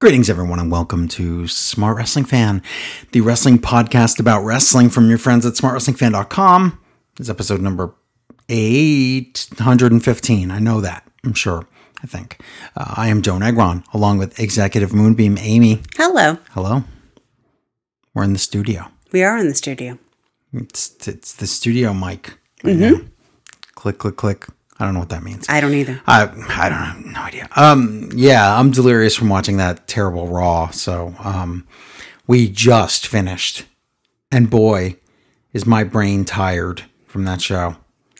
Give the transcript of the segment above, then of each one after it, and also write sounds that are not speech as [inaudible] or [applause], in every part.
Greetings, everyone, and welcome to Smart Wrestling Fan, the wrestling podcast about wrestling from your friends at smartwrestlingfan.com. This is episode number 815. I know that, I'm sure, I think. Uh, I am Joan Egron, along with Executive Moonbeam Amy. Hello. Hello. We're in the studio. We are in the studio. It's, it's the studio mic. Right now. Click, click, click. I don't know what that means. I don't either. I I don't have no idea. Um, yeah, I'm delirious from watching that terrible Raw. So, um, we just finished, and boy, is my brain tired from that show.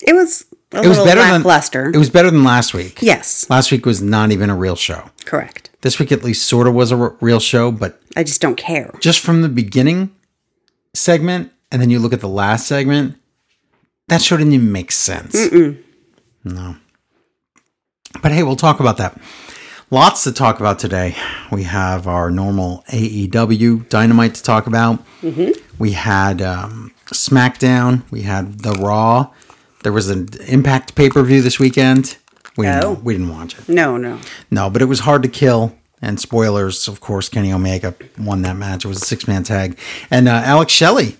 It was a It was little better than lackluster. It was better than last week. yes, Last week was not even a real show. correct. This week at least sort of was a r- real show, but I just don't care. just from the beginning segment, and then you look at the last segment, that show didn't even make sense. No. But hey, we'll talk about that. Lots to talk about today. We have our normal AEW Dynamite to talk about. We had um, SmackDown. We had the Raw. There was an Impact pay per view this weekend. We didn't, Oh. we didn't watch it. No, no. No, but it was hard to kill. And spoilers, of course, Kenny Omega won that match. It was a six man tag. And uh, Alex Shelley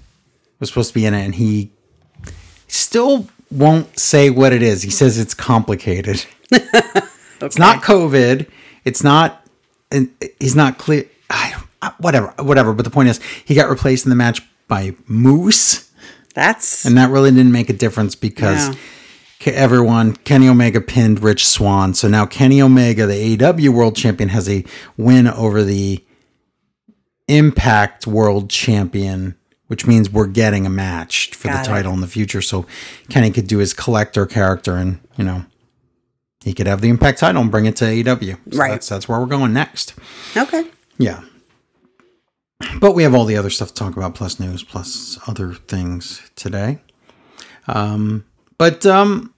was supposed to be in it, and he still won't say what it is. He says it's complicated. [laughs] It's not COVID. It's not, and he's not clear. I, whatever, whatever. But the point is, he got replaced in the match by Moose. That's And that really didn't make a difference because. Ke- everyone, Kenny Omega pinned Rich Swann. So now Kenny Omega, the AEW World Champion, has a win over the Impact World Champion, which means we're getting a match for Got the it. title in the future. So Kenny could do his collector character and, you know, he could have the Impact title and bring it to AEW. So Right. That's, that's where we're going next. okay. Yeah. But we have all the other stuff to talk about, plus news, plus other things today. Um, but um,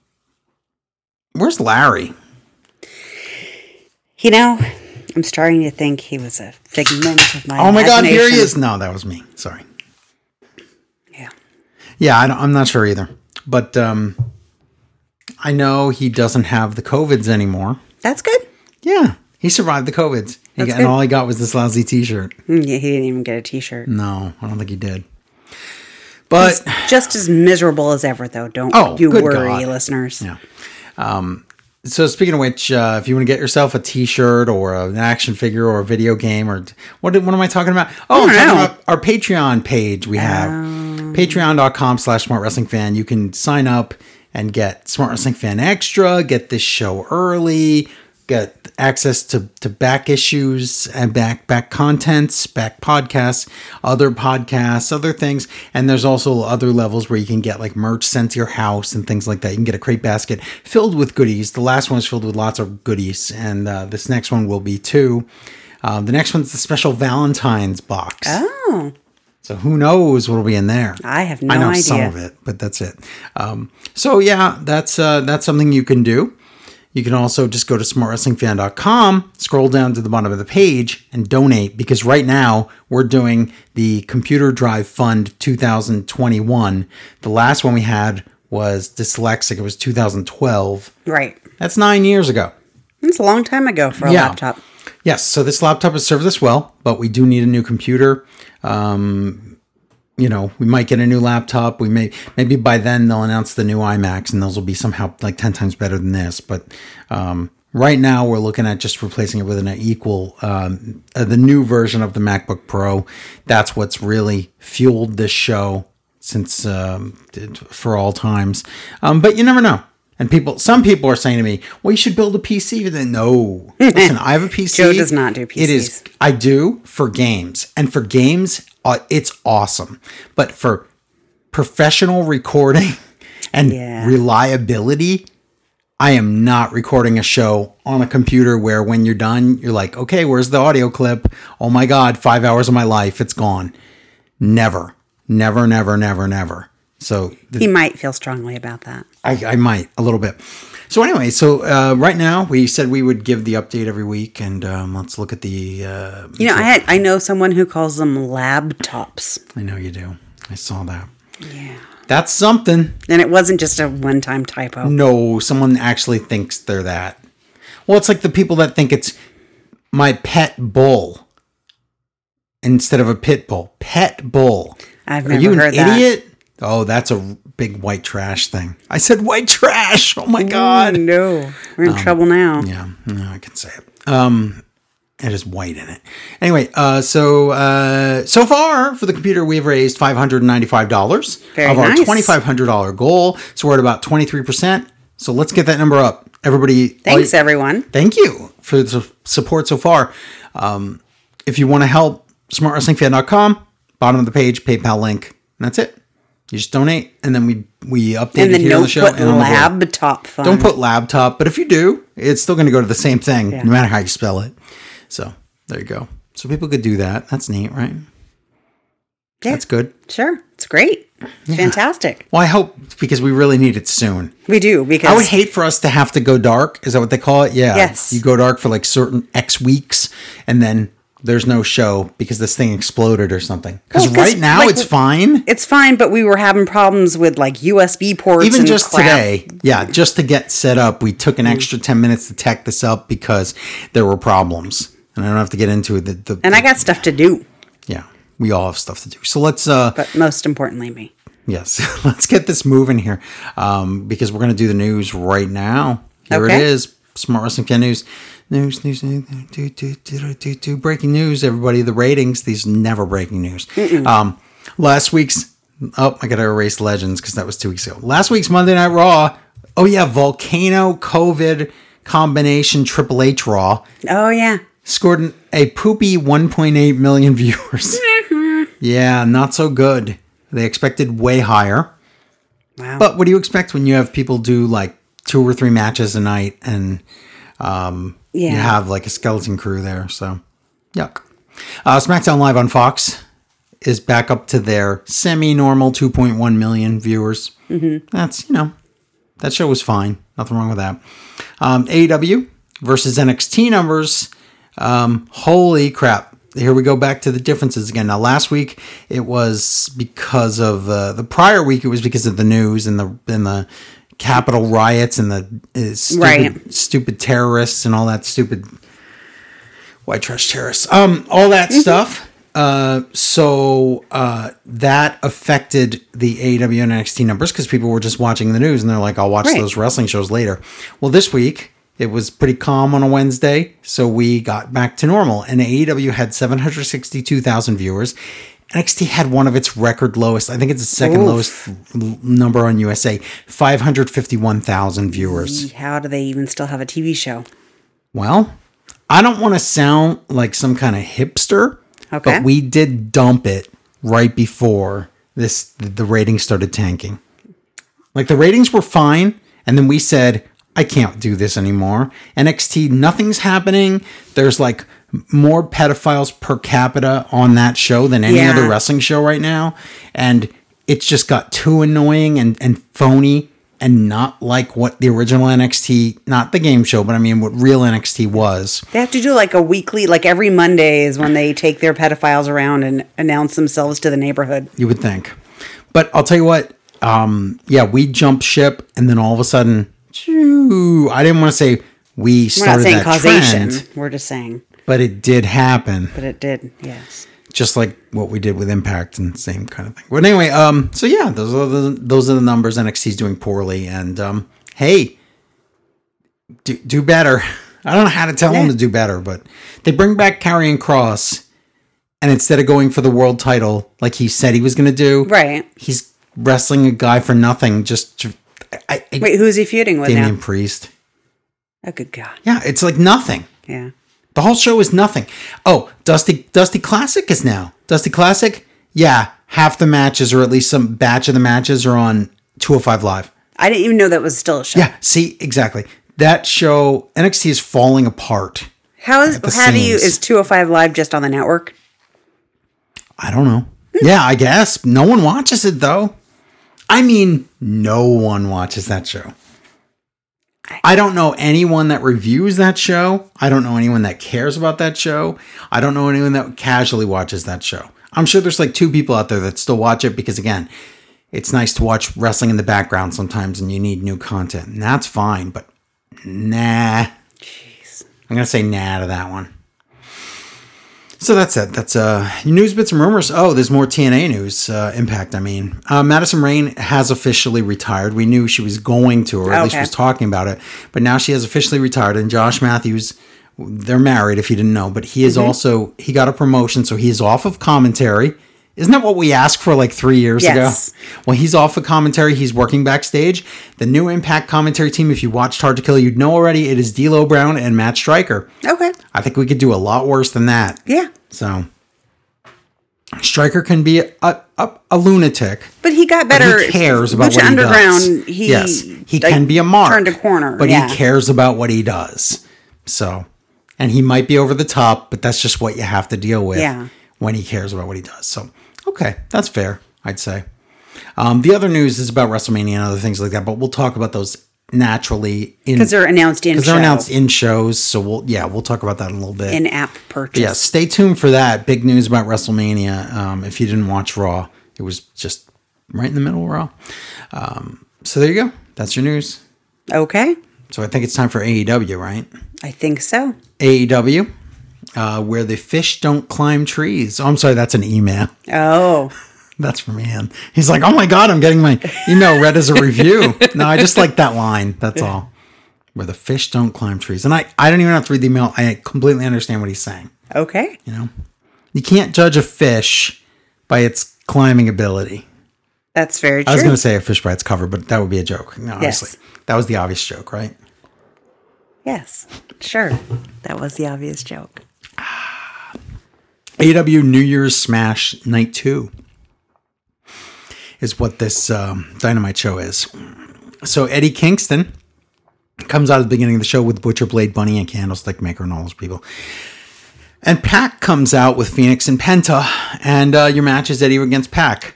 where's Larry? You know, I'm starting to think he was a figment of my. Oh my God, here he is! No, that was me. Sorry. Yeah. I don't, I'm not sure either. But um, I know he doesn't have the covids anymore. That's good. Yeah, he survived the covids. He got, and all he got was this lousy T-shirt. Mm, Yeah, he didn't even get a T-shirt. No, I don't think he did. But Just as miserable as ever, though. Don't Oh, you worry, God. listeners. Yeah. Um, So speaking of which, uh, if you want to get yourself a T-shirt or an action figure or a video game or what, what am I talking about? Oh, I'm talking about our Patreon page. We have patreon.com slash smart wrestling fan. You can sign up and get smart wrestling fan extra, get this show early, get access to, to back issues and back back contents, back podcasts, other podcasts, other things. And there's also other levels where you can get like merch sent to your house and things like that. You can get a crate basket filled with goodies. The last one is filled with lots of goodies, and uh, this next one will be too. Uh, the next one's the special Valentine's box. Oh, So who knows what'll be in there? I have no I know idea. some of it, but that's it. Um, so yeah, that's uh, that's something you can do. You can also just go to smartwrestlingfan.com, scroll down to the bottom of the page, and donate because right now we're doing the Computer Drive Fund 2021. The last one we had was dyslexic. It was 2012. right. That's nine years ago. It's a long time ago for a Yeah. laptop. Yes, so this laptop has served us well, but we do need a new computer. Um, you know, we might get a new laptop. We may maybe by then they'll announce the new iMacs, and those will be somehow like ten times better than this. But um, right now, we're looking at just replacing it with an equal um, uh, the new version of the MacBook Pro. That's what's really fueled this show since um, for all times. Um, but you never know. And people, some people are saying to me, "Well, you should build a PC." Then no, [laughs] listen, I have a PC. Joe does not do PCs. It is. I do for games, and for games, uh, it's awesome. But for professional recording [laughs] and Yeah. reliability, I am not recording a show on a computer where when you're done, you're like, okay, where's the audio clip? Oh my God, five hours of my life, it's gone. Never, never, never, never, never. So the, He might feel strongly about that. I, I might a little bit. So anyway, so uh, right now we said we would give the update every week, and um, let's look at the. Uh, You know, I had I know someone who calls them laptops. I know you do. I saw that. Yeah. That's something. And it wasn't just a one-time typo. No, someone actually thinks they're that. Well, it's like the people that think it's my pet bull instead of a pit bull. Pet bull. I've Are never you an heard that. idiot? Oh, that's a big white trash thing. I said white trash. Oh my god. Oh, no, we're in trouble now. Yeah, no, I can say it. Um, it is white in it. Anyway, uh, so uh, so far for the computer, we've raised five hundred and ninety-five dollars of our nice. twenty-five hundred dollar goal. So we're at about twenty-three percent. So let's get that number up, everybody. Thanks, all- everyone. Thank you for the support so far. Um, if you want to help, smartwrestlingfan.com, bottom of the page, PayPal link, and that's it. You just donate, and then we we update And it here on the show. and on the blog. laptop fun. Don't put laptop, but if you do, it's still going to go to the same thing, no matter how you spell it. So there you go. So people could do that. That's neat, right? Yeah. That's good. Sure, it's great. It's fantastic. Well, I hope because we really need it soon. We do because I would hate for us to have to go dark. Is that what they call it? Yeah. Yes. You go dark for like certain X weeks, and then there's no show because this thing exploded or something. Because Well, right now like, it's fine. it's fine, but we were having problems with like USB ports. Even and just today, yeah, just to get set up, we took an extra 10 minutes to tech this up because there were problems. And I don't have to get into it. The, the, and I got stuff to do. yeah, we all have stuff to do. So let's, uh, But most importantly, me. yes, [laughs] let's get this moving here um, because we're going to do the news right now. Here Okay. it is Smart Wrestling Fan News. News, news, news, do, do, do, do, do, breaking news, everybody. The ratings, these never breaking news. Um, last week's, oh, I got to erase Legends because that was two weeks ago. Last week's Monday Night Raw. Oh, yeah, Volcano COVID combination Triple H Raw Oh yeah, scored an- a poopy 1.8 million [laughs] viewers. [laughs] yeah, not so good. They expected way higher. wow. But what do you expect when you have people do like two or three matches a night and um, you have like a skeleton crew there? So, yuck. Uh, SmackDown Live on Fox is back up to their semi normal 2.1 million viewers. Mm-hmm. That's, you know, that show was fine. Nothing wrong with that. Um, AEW versus NXT numbers. Um, holy crap. Here we go back to the differences again. Now, last week it was because of uh, the prior week, it was because of the news and the and the Capitol riots and the uh, stupid, Right. stupid terrorists and all that stupid white trash terrorists. Um, all that stuff. Uh, so uh, that affected the AEW and NXT numbers because people were just watching the news and they're like, "I'll watch Right. those wrestling shows later." Well, this week it was pretty calm on a Wednesday, so we got back to normal. And AEW had seven hundred sixty-two thousand viewers. NXT had one of its record lowest. I think it's the second Oof. lowest number on USA. Five hundred fifty-one thousand viewers. How do they even still have a TV show? Well, I don't want to sound like some kind of hipster, Okay. but we did dump it right before this the ratings started tanking. Like the ratings were fine, and then we said, I can't do this anymore. NXT, nothing's happening. There's like more pedophiles per capita on that show than any Yeah. other wrestling show right now. And it's just got too annoying and, and phony and not like what the original NXT, not the game show, but I mean what real NXT was. They have to do like a weekly, like every Monday is when they take their pedophiles around and announce themselves to the neighborhood. You would think. But I'll tell you what, um, yeah, we jumped ship and then all of a sudden, shoo, I didn't want to say we We're not started saying that causation. trend, We're just saying, but it did happen. but it did. Yes. just like what we did with Impact and same kind of thing. But anyway, um, so yeah, those are the those are the numbers. NXT's doing poorly, and um, hey, do do better. I don't know how to tell them to do better, but they bring back Karrion Kross, and instead of going for the world title like he said he was going to do, Right. he's wrestling a guy for nothing. Just to, I, I, Wait, who's he feuding with Damian now? Priest. Oh, good God. Yeah, it's like nothing. Yeah. The whole show is nothing. Oh, Dusty Dusty Classic is now. Dusty Classic? Yeah, half the matches or at least some batch of the matches are on 205 Live. I didn't even know that was still a show. Yeah, see, exactly. That show NXT is falling apart. How is how do you is 205 live just on the network? I don't know. Yeah, I guess no one watches it though. I mean, no one watches that show. I don't know anyone that reviews that show. I don't know anyone that cares about that show. I don't know anyone that casually watches that show. I'm sure there's like two people out there that still watch it because again, it's nice to watch wrestling in the background sometimes and you need new content. And that's fine, but nah. Jeez. I'm going to say nah to that one. So that's it. That's uh news bits and rumors. Oh, there's more TNA news. Uh, Impact. I mean, uh, Madison Rayne has officially retired. We knew she was going to, or at least Okay. was talking about it. But now she has officially retired. And Josh Matthews, they're married. If you didn't know, but he is also he got a promotion, so he is off of commentary. Isn't that what we asked for like three years Yes. ago? Well, he's off of commentary. He's working backstage. The new Impact commentary team, if you watched Hard to Kill, you'd know already. It is D'Lo Brown and Matt Striker. Okay. I think we could do a lot worse than that. Yeah. So Striker can be a, a, a lunatic. But he got better. he cares about Lucha what he Underground, does. he yes, he like, can be a mark. Turned a corner. but yeah. he cares about what he does. So, and he might be over the top, but that's just what you have to deal with Yeah. when he cares about what he does. So, okay, that's fair. I'd say. Um, the other news is about WrestleMania and other things like that, but we'll talk about those naturally Because they're announced in because they're announced in shows. So we'll yeah we'll talk about that in a little bit. in app purchase. Yeah, stay tuned for that. Big news about WrestleMania. Um, if you didn't watch Raw, it was just right in the middle of Raw. Um, so there you go. That's your news. Okay. So I think it's time for AEW, right? I think so. AEW, uh, where the fish don't climb trees. Oh, I'm sorry, that's an email. Oh. [laughs] That's from Ian. He's like, oh my God, I'm getting my email read as a review. [laughs] no, I just like that line. That's all. Where the fish don't climb trees. And I, I don't even have to read the email. I completely understand what he's saying. Okay. You know, you can't judge a fish by its climbing ability. That's very true. I was going to say a fish by its cover, but that would be a joke. No, obviously, that was the obvious joke, right? yes. Sure. That was the obvious joke. AW New Year's Smash Night Two is what this um, Dynamite show is. So Eddie Kingston comes out at the beginning of the show with Butcher Blade Bunny and Candlestick Maker and all those people. And Pac comes out with Phoenix and Penta, and uh, your match is Eddie against Pac.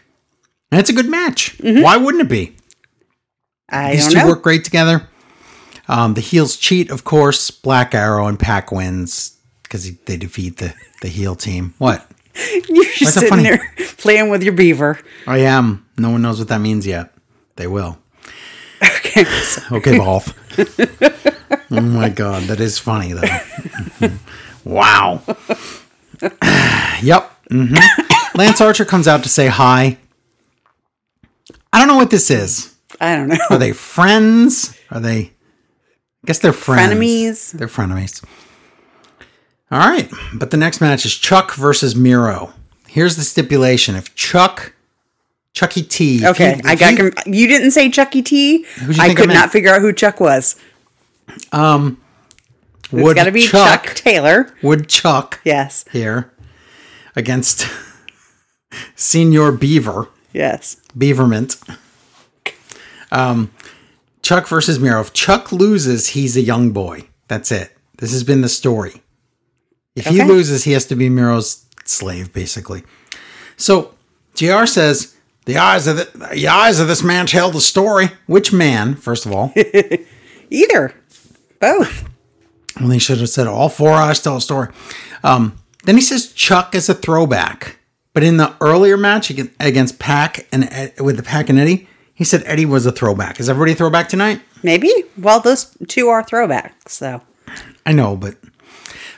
And it's a good match. Why wouldn't it be? I These two know. work great together. Um, the heels cheat, of course. Black Arrow and Pac wins because they defeat the, the heel team. What? [laughs] You're that just sitting funny? there [laughs] playing with your beaver. I am. No one knows what that means yet. They will. [laughs] Okay. Okay, Balth. oh my god, that is funny though. wow. [sighs] yep. hmm [coughs] Lance Archer comes out to say hi. I don't know what this is. I don't know. Are they friends? Are they? I guess they're friends. Frenemies? They're frenemies. All right, but the next match is Chuck versus Miro. Here's the stipulation: if Chuck, Chucky T, Okay, he- I got. he- conf- you didn't say Chucky T. I think I could not figure out who Chuck was. Um, would It's got to be Chuck. Taylor. would Chuck Yes. here against [laughs] Senior Beaver, Yes. Beaverment. Um, Chuck versus Miro. If Chuck loses, he's a young boy. That's it. This has been the story. If he loses, he has to be Miro's slave, basically. So JR says the eyes of the, the eyes of this man tell the story. Which man, first of all? [laughs] Either. Both. Well, they should have said all four eyes tell a story. Um, then he says Chuck is a throwback, but in the earlier match against Pac and Ed, with the Pac and Eddie, he said Eddie was a throwback. Is everybody a throwback tonight? Maybe. Well, those two are throwbacks. So I know, but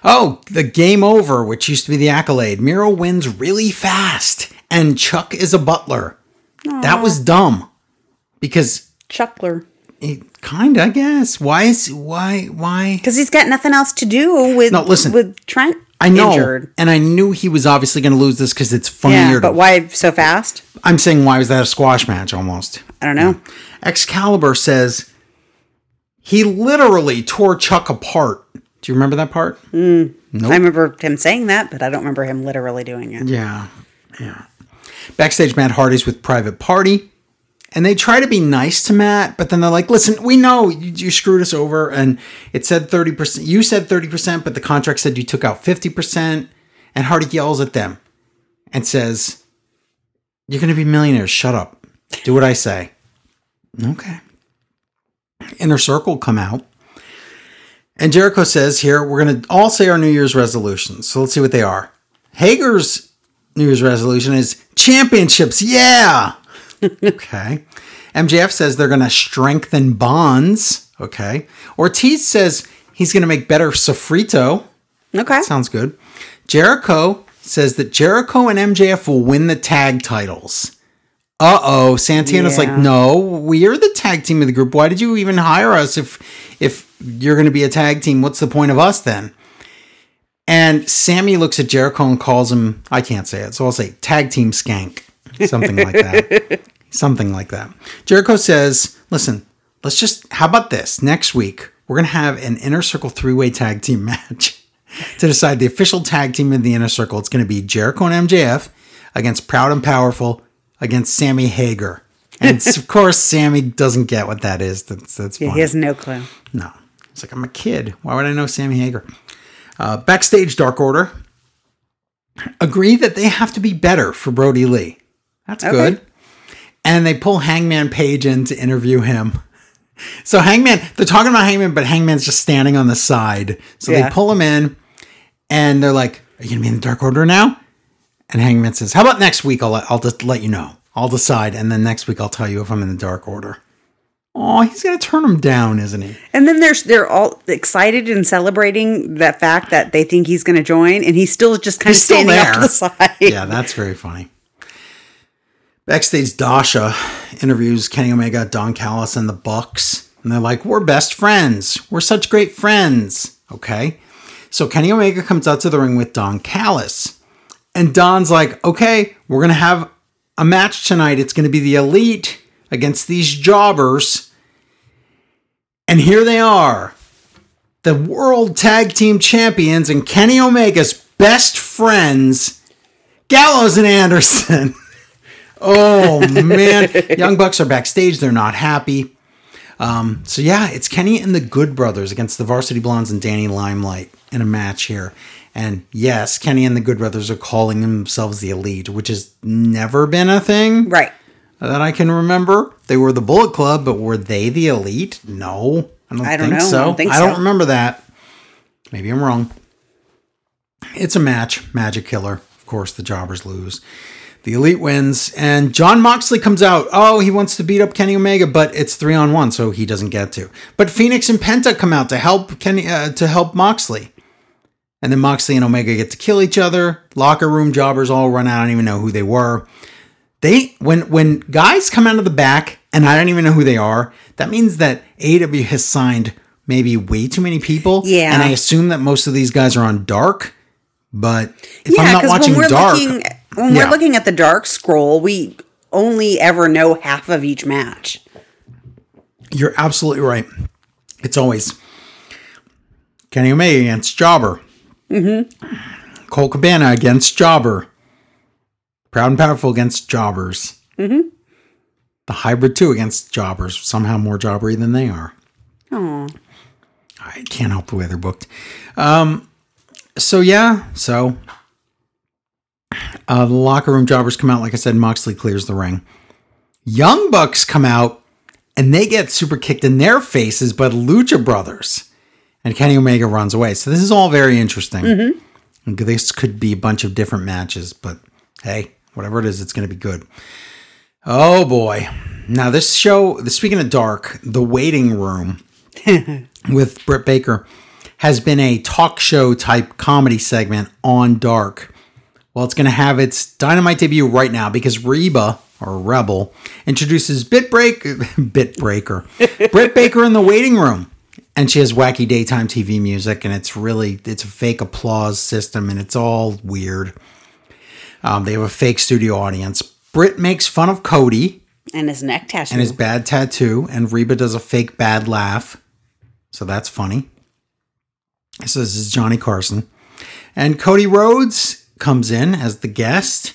oh, the game over, which used to be the accolade. Miro wins really fast, and Chuck is a butler. That was dumb because Chuckler. It, kind of, I guess. Why is why why? Because he's got nothing else to do with No, listen. with Trent I know, injured. and I knew he was obviously going to lose this because it's funnier. Yeah, to but why so fast? I'm saying, why was that a squash match almost? I don't know. Excalibur says he literally tore Chuck apart. Do you remember that part? No. I remember him saying that, but I don't remember him literally doing it. Yeah. Yeah. Backstage, Matt Hardy's with Private Party. And they try to be nice to Matt, but then they're like, listen, we know you, you screwed us over. And it said 30%. You said 30%, but the contract said you took out 50%. And Hardy yells at them and says, You're going to be millionaires. Shut up. Do what I say. Okay. Inner Circle come out. And Jericho says here, we're going to all say our New Year's resolutions. So let's see what they are. Hager's New Year's resolution is championships. Yeah. [laughs] okay. MJF says they're going to strengthen bonds. Okay. Ortiz says he's going to make better sofrito. Okay. Sounds good. Jericho says that Jericho and MJF will win the tag titles. Uh oh, Santana's Yeah. like, no, we're the tag team of the group. Why did you even hire us if if you're going to be a tag team? What's the point of us then? And Sammy looks at Jericho and calls him, I can't say it, so I'll say tag team skank. Something like that. [laughs] Something like that. Jericho says, listen, let's just, how about this? Next week, we're going to have an inner circle three way tag team [laughs] match to decide the official tag team in the inner circle. It's going to be Jericho and MJF against Proud and Powerful against Sammy Hager. And of [laughs] course, Sammy doesn't get what that is. That's, that's Yeah, funny. he has no clue. No. It's like, I'm a kid. Why would I know Sammy Hager? Uh, backstage, Dark Order agree that they have to be better for Brodie Lee. That's Okay. good. And they pull Hangman Page in to interview him. So Hangman, they're talking about Hangman, but Hangman's just standing on the side. So Yeah. they pull him in and they're like, Are you to be in the Dark Order now? And Hangman says, How about next week? I'll, I'll just let you know. I'll decide. And then next week I'll tell you if I'm in the Dark Order. Oh, he's going to turn him down, isn't he? And then there's they're all excited and celebrating that fact that they think he's going to join, and he's still just kind He's of standing there. to the side. yeah, that's very funny. Backstage, Dasha interviews Kenny Omega, Don Callis, and the Bucks, and they're like, "We're best friends. We're such great friends." Okay, so Kenny Omega comes out to the ring with Don Callis, and Don's like, "Okay, we're gonna have a match tonight. It's gonna be the Elite against these jobbers." And here they are, the World Tag Team Champions and Kenny Omega's best friends, Gallows and Anderson. [laughs] oh man, Young Bucks are backstage. They're not happy. Um, so yeah, it's Kenny and the Good Brothers against the Varsity Blondes and Danny Limelight in a match here. And yes, Kenny and the Good Brothers are calling themselves the Elite, which has never been a thing Right. that I can remember. They were the Bullet Club, but were they the elite? No, I don't, I don't think know. so. I don't think I don't so. remember that. Maybe I'm wrong. It's a match. Magic Killer. Of course, the jobbers lose. The elite wins, and John Moxley comes out. Oh, he wants to beat up Kenny Omega, but it's three on one, so he doesn't get to. But Phoenix and Penta come out to help Kenny uh, to help Moxley. And then Moxley and Omega get to kill each other. Locker room jobbers all run out. I don't even know who they were they when when guys come out of the back and I don't even know who they are, that means that AW has signed maybe way too many people. Yeah. And I assume that most of these guys are on dark. But if Yeah, I'm not because watching when we're dark, looking when Yeah. we're looking at the dark scroll, we only ever know half of each match. you're absolutely right. It's always Kenny Omega against Jobber. Mm-hmm. Colt Cabana against Jobber. Proud and Powerful against Jobbers. Mm-hmm. The Hybrid 2 against Jobbers. Somehow more jobbery than they are. Oh, I can't help the way they're booked. Um, so yeah, so uh, the locker room jobbers come out. Like I said, Moxley clears the ring. Young Bucks come out and they get super kicked in their faces by the Lucha Brothers, and Kenny Omega runs away. So this is all very interesting. Mm-hmm. This could be a bunch of different matches, but hey, whatever it is, it's going to be good. Oh boy! Now this show, speaking of dark, the waiting room [laughs] with Britt Baker has been a talk show type comedy segment on Dark. Well, it's going to have its dynamite debut right now because Reba or Rebel introduces Bit Break [laughs] Bit Breaker [laughs] Britt Baker in the waiting room, and she has wacky daytime TV music, and it's really it's a fake applause system, and it's all weird. Um, they have a fake studio audience. Britt makes fun of Cody and his neck tattoo. and his bad tattoo, and Reba does a fake bad laugh. So that's funny. So this is Johnny Carson. And Cody Rhodes comes in as the guest.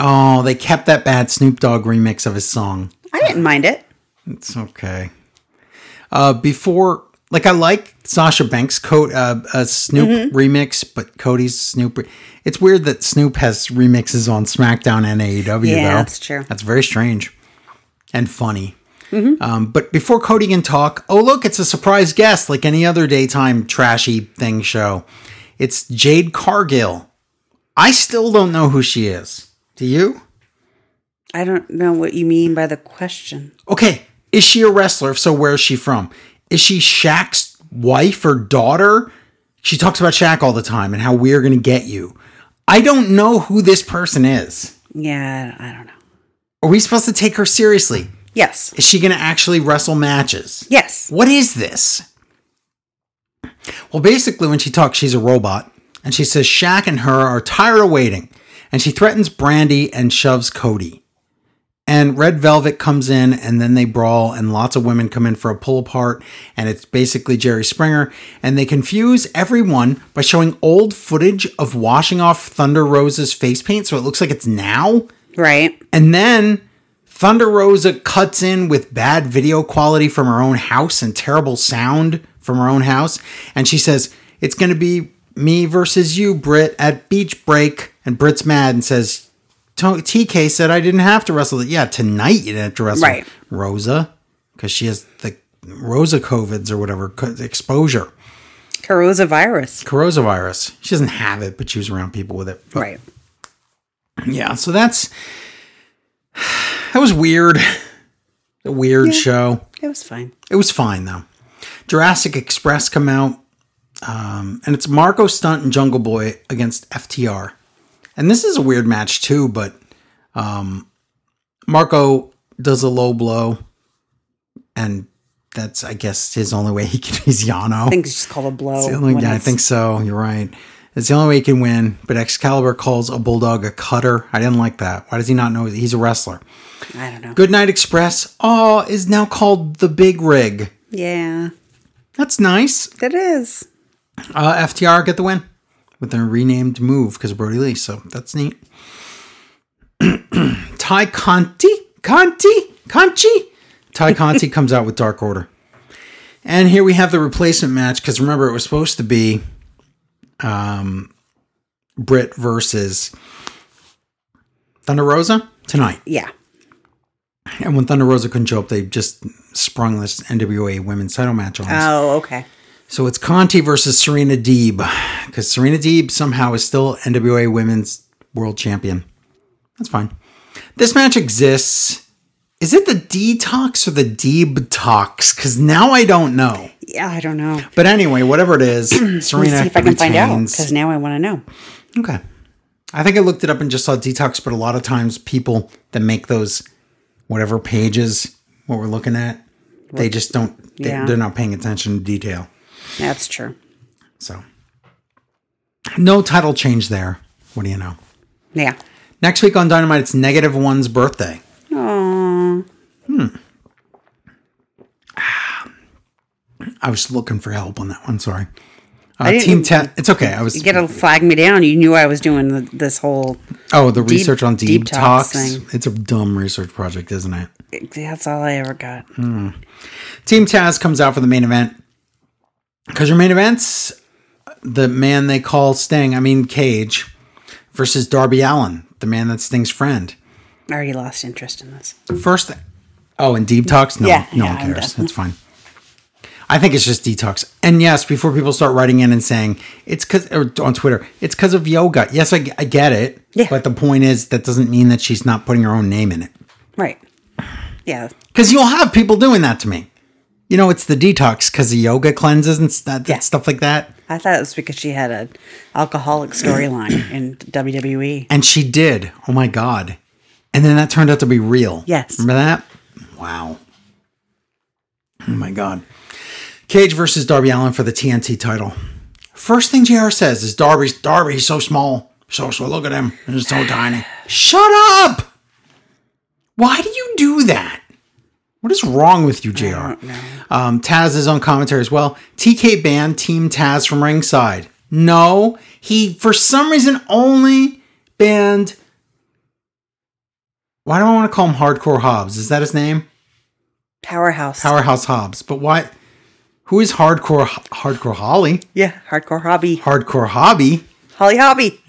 Oh, they kept that bad Snoop Dogg remix of his song. I didn't mind it. It's okay. Uh, before, like, I like Sasha Banks' co- uh, uh, Snoop remix, but Cody's Snoop. Re- it's weird that Snoop has remixes on SmackDown and AEW, Yeah, though. that's true. That's very strange and funny. Um, but before Cody can talk, oh, look, it's a surprise guest like any other daytime trashy thing show. It's Jade Cargill. I still don't know who she is. Do you? I don't know what you mean by the question. Okay, is she a wrestler? If so, where is she from? Is she Shaq's wife or daughter? She talks about Shaq all the time and how we're going to get you. I don't know who this person is. Yeah, I don't know. Are we supposed to take her seriously? Yes. Is she going to actually wrestle matches? Yes. What is this? Well, basically, when she talks, she's a robot, and she says Shaq and her are tired of waiting, and she threatens Brandi and shoves Cody. And Red Velvet comes in, and then they brawl, and lots of women come in for a pull apart, and it's basically Jerry Springer, and they confuse everyone by showing old footage of washing off Thunder Rosa's face paint, so it looks like it's now. Right. And then Thunder Rosa cuts in with bad video quality from her own house and terrible sound from her own house. And she says, It's going to be me versus you, Britt, at Beach Break. And Britt's mad and says, TK said I didn't have to wrestle. Yeah, tonight you didn't have to wrestle Right. Rosa because she has the Rosa COVIDs or whatever, exposure, Carosa virus. coronavirus. She doesn't have it, but she was around people with it. But Right. yeah, so that's that was weird. A weird show. It was fine. It was fine though. Jurassic Express come out, um, and it's Marco Stunt and Jungle Boy against FTR, and this is a weird match too. But um, Marco does a low blow, and that's I guess his only way he can. [laughs] He's Yano. I think it's just called a blow. Only guy, I think so. You're right. It's the only way he can win. But Excalibur calls a bulldog a cutter. I didn't like that. Why does he not know he's a wrestler? I don't know. Goodnight Express, oh, is now called the Big Rig. Yeah, That's nice. it is. Uh, FTR get the win with their renamed move because of Brodie Lee. So that's neat. [clears throat] Ty Conti, Conti, Conchi. Ty Conti [laughs] comes out with Dark Order. And here we have the replacement match because remember it was supposed to be um, Britt versus Thunder Rosa tonight. Yeah. And when Thunder Rosa couldn't show up, they just sprung this NWA women's title match on us. Oh, okay. So it's Conti versus Serena Deeb because Serena Deeb somehow is still NWA Women's World Champion. That's fine. This match exists. Is it the Detox or the Deeb Talks? Because now I don't know. Yeah, I don't know. But anyway, whatever it is, [clears throat] Let's see if I can find out because now I want to know. Okay. I think I looked it up and just saw Detox, but a lot of times people that make those whatever pages, what we're looking at, they just don't, they, Yeah. they're not paying attention to detail. That's true. So, no title change there. What do you know? Yeah. Next week on Dynamite, it's Negative One's birthday. Oh, Hmm. I was looking for help on that one. Sorry. Uh, Team Ten. It's okay. I was. you gotta flag me down. You knew I was doing the, this whole. oh, the research on Deep, Deep Talks. Talks. It's a dumb research project, isn't it? That's all I ever got. Hmm. Team Taz comes out for the main event because your main event's the man they call Sting. I mean Cage versus Darby Allin, the man that's Sting's friend. I already lost interest in this. First, oh, and Deep Talks? No, Yeah, no yeah, one cares. It's fine. I think it's just detox. And yes, before people start writing in and saying it's because on Twitter, it's because of yoga. Yes, I, I get it. Yeah. But the point is that doesn't mean that she's not putting her own name in it. Right. Yeah. Because you'll have people doing that to me. You know, it's the detox because of yoga cleanses and st- Yeah. stuff like that. I thought it was because she had an alcoholic storyline [clears throat] in. WWE. And she did. Oh my God. And then that turned out to be real. Yes. Remember that? Wow. Oh my God. Cage versus Darby Allin for the TNT title. First thing JR says is Darby's Darby, he's so small. So so look at him. He's so tiny. [sighs] Shut up! Why do you do that? What is wrong with you, JR? Um, Taz is on commentary as well. TK banned Team Taz from ringside. No, he for some reason only banned. Why do I want to call him Hardcore Hobbs? Is that his name? Powerhouse. Powerhouse Hobbs. But why? Who is Hardcore Hardcore Holly? yeah. Hardcore hobby. Hardcore Hobby. Holly hobby. [gasps]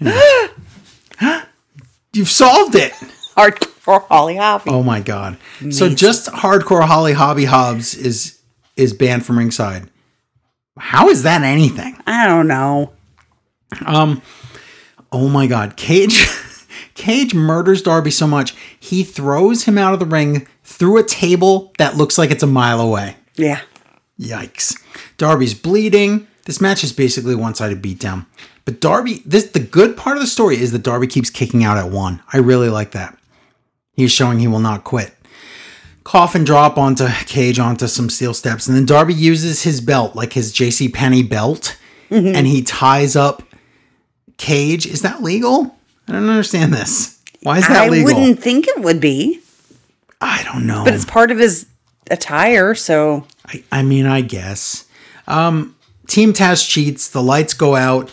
You've solved it. Hardcore Holly hobby. Oh my god. So just Hardcore Holly Hobby Hobbs is is banned from ringside. How is that anything? I don't know. Um. Oh my god. Cage [laughs] Cage murders Darby so much, he throws him out of the ring through a table that looks like it's a mile away. Yeah. Yikes. Darby's bleeding. This match is basically one-sided beatdown. But Darby, this the good part of the story is that Darby keeps kicking out at one. I really like that. He's showing he will not quit. Coffin drop onto Cage onto some steel steps, and then Darby uses his belt, like his JC Penney belt, and he ties up Cage. Is that legal? I don't understand this. Why is that I legal? I wouldn't think it would be, I don't know. but it's part of his attire, so I, I mean, I guess. Um, Team Taz cheats, the lights go out,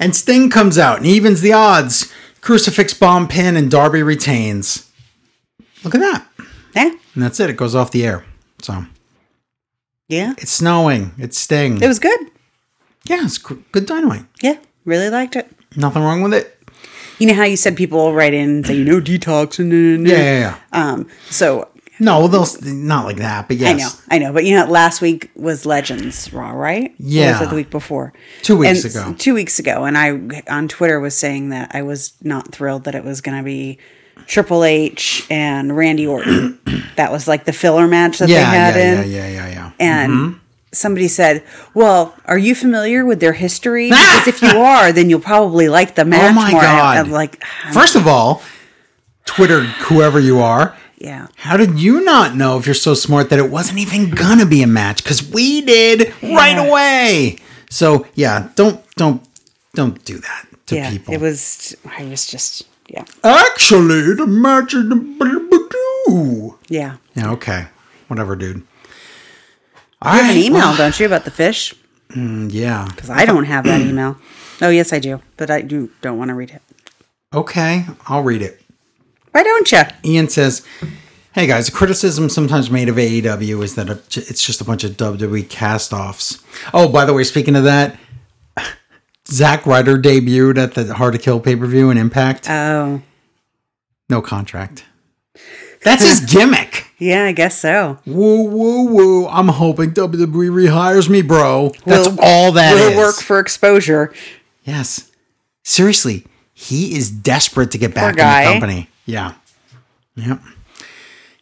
and Sting comes out and evens the odds. Crucifix bomb pin, and Darby retains. Look at that. yeah, And that's it. It goes off the air. So yeah. it's snowing. It's Sting. It was good. yeah, it's good dynamite. Yeah, really liked it. Nothing wrong with it. You know how you said people write in and say, you know, detox and Yeah, yeah, yeah. Um, so No, they'll not like that, but yes. I know, I know, but you know, last week was Legends Raw, right? Or Yeah. was it the week before? Two weeks And ago. Two weeks ago, and I on Twitter was saying that I was not thrilled that it was going to be Triple H and Randy Orton. [clears throat] that was like the filler match that Yeah, they had yeah, in, yeah, yeah, yeah, yeah. and. Mm-hmm. Somebody said, "Well, are you familiar with their history? [laughs] Because if you are, then you'll probably like the oh match oh my more." god! I'm like, First of all, Twitter, whoever you are, yeah, How did you not know if you're so smart that it wasn't even gonna be a match? Because we did right away. So yeah, don't don't don't do that to yeah. people. It was. I was just, yeah, actually the the yeah. Yeah, okay. Whatever, dude. You have an email, well, [sighs] don't you, about the fish? Mm, yeah. Because I don't have that [clears throat] email. Oh, yes, I do, but I do don't want to read it. Okay, I'll read it. Why don't you? Ian says, "Hey guys, a criticism sometimes made of AEW is that it's just a bunch of WWE cast-offs." Oh, by the way, speaking of that, Zack Ryder debuted at the Hard to Kill pay-per-view in Impact. Oh, no contract. That's his [laughs] gimmick. yeah, I guess so. Woo woo woo! I'm hoping WWE rehires me, bro. That's Will- all that Will is. work for exposure. Yes. Seriously, he is desperate to get back in guy. the company. Yeah. Yep.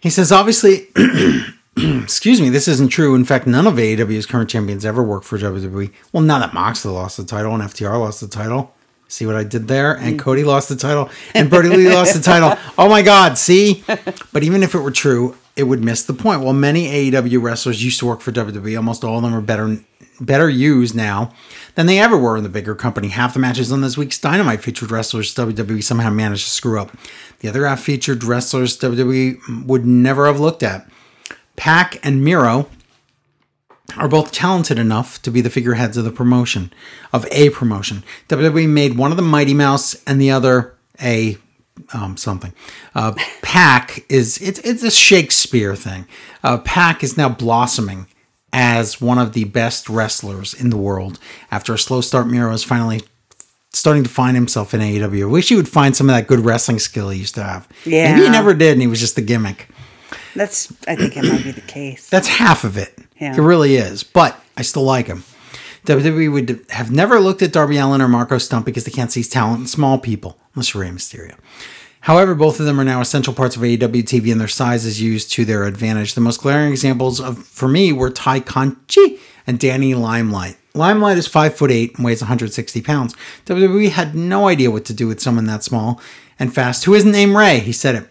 He says, obviously, [clears throat] [clears throat] excuse me, this isn't true. In fact, none of AEW's current champions ever worked for WWE. Well, now that Moxley lost the title and FTR lost the title. See what I did there? And mm. Cody lost the title and Brodie Lee lost the title. [laughs] Oh my God, see? But even if it were true, it would miss the point. While many AEW wrestlers used to work for WWE, almost all of them are better better used now than they ever were in the bigger company. Half the matches on this week's Dynamite featured wrestlers WWE somehow managed to screw up. The other half featured wrestlers WWE would never have looked at. Pac and Miro are both talented enough to be the figureheads of the promotion, of a promotion. WWE made one of them Mighty Mouse and the other a um, something. Uh, Pac is it's it's a Shakespeare thing. Uh, Pac is now blossoming as one of the best wrestlers in the world. After a slow start, Miro is finally starting to find himself in AEW. I wish he would find some of that good wrestling skill he used to have. Yeah. Maybe he never did, and he was just the gimmick. That's. I think it might be the [clears throat] case. That's half of it. Yeah. It really is. But I still like him. WWE would have never looked at Darby Allin or Marko Stunt because they can't see talent in small people, unless you're Rey Mysterio. However, both of them are now essential parts of AEW TV and their size is used to their advantage. The most glaring examples of for me were Ty Conchi and Danny Limelight. Limelight is five foot eight and weighs 160 pounds. WWE had no idea what to do with someone that small and fast. Who isn't named Ray? He said it.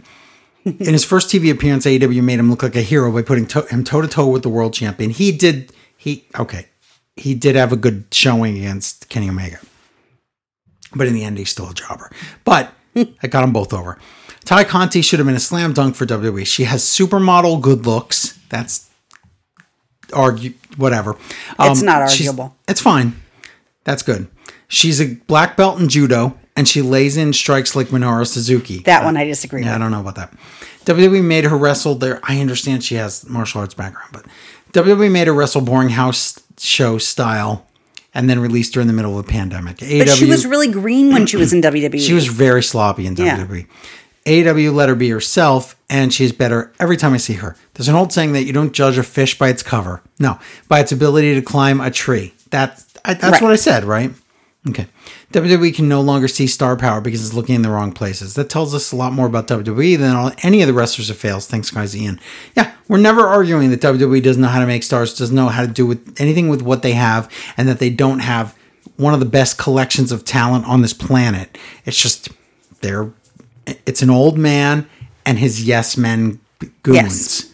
[laughs] In his first TV appearance, AEW made him look like a hero by putting to- him toe to toe with the world champion. He did. He okay. He did have a good showing against Kenny Omega, but in the end, he's still a jobber. But I got them both over. Ty Conti should have been a slam dunk for WWE. She has supermodel good looks. That's argue whatever. It's um, not arguable. It's fine. That's good. She's a black belt in judo, and she lays in strikes like Minoru Suzuki. That one I disagree Yeah, I don't know about that. WWE made her wrestle there. I understand she has martial arts background, but WWE made her wrestle boring house show style and then released her in the middle of a pandemic. But she was really green when she was in. [clears throat] WWE. she was very sloppy in Yeah. WWE. AEW let her be herself, and she's better every time I see her. There's an old saying that you don't judge a fish by its cover. No, by its ability to climb a tree. That's I, that's Right. what I said, right? Okay. WWE can no longer see star power because it's looking in the wrong places. That tells us a lot more about WWE than all, any of the wrestlers of fails. Thanks, guys. Ian. Yeah, we're never arguing that WWE doesn't know how to make stars, doesn't know how to do with anything with what they have, and that they don't have one of the best collections of talent on this planet. It's just they're it's an old man and his yes men goons, Yes.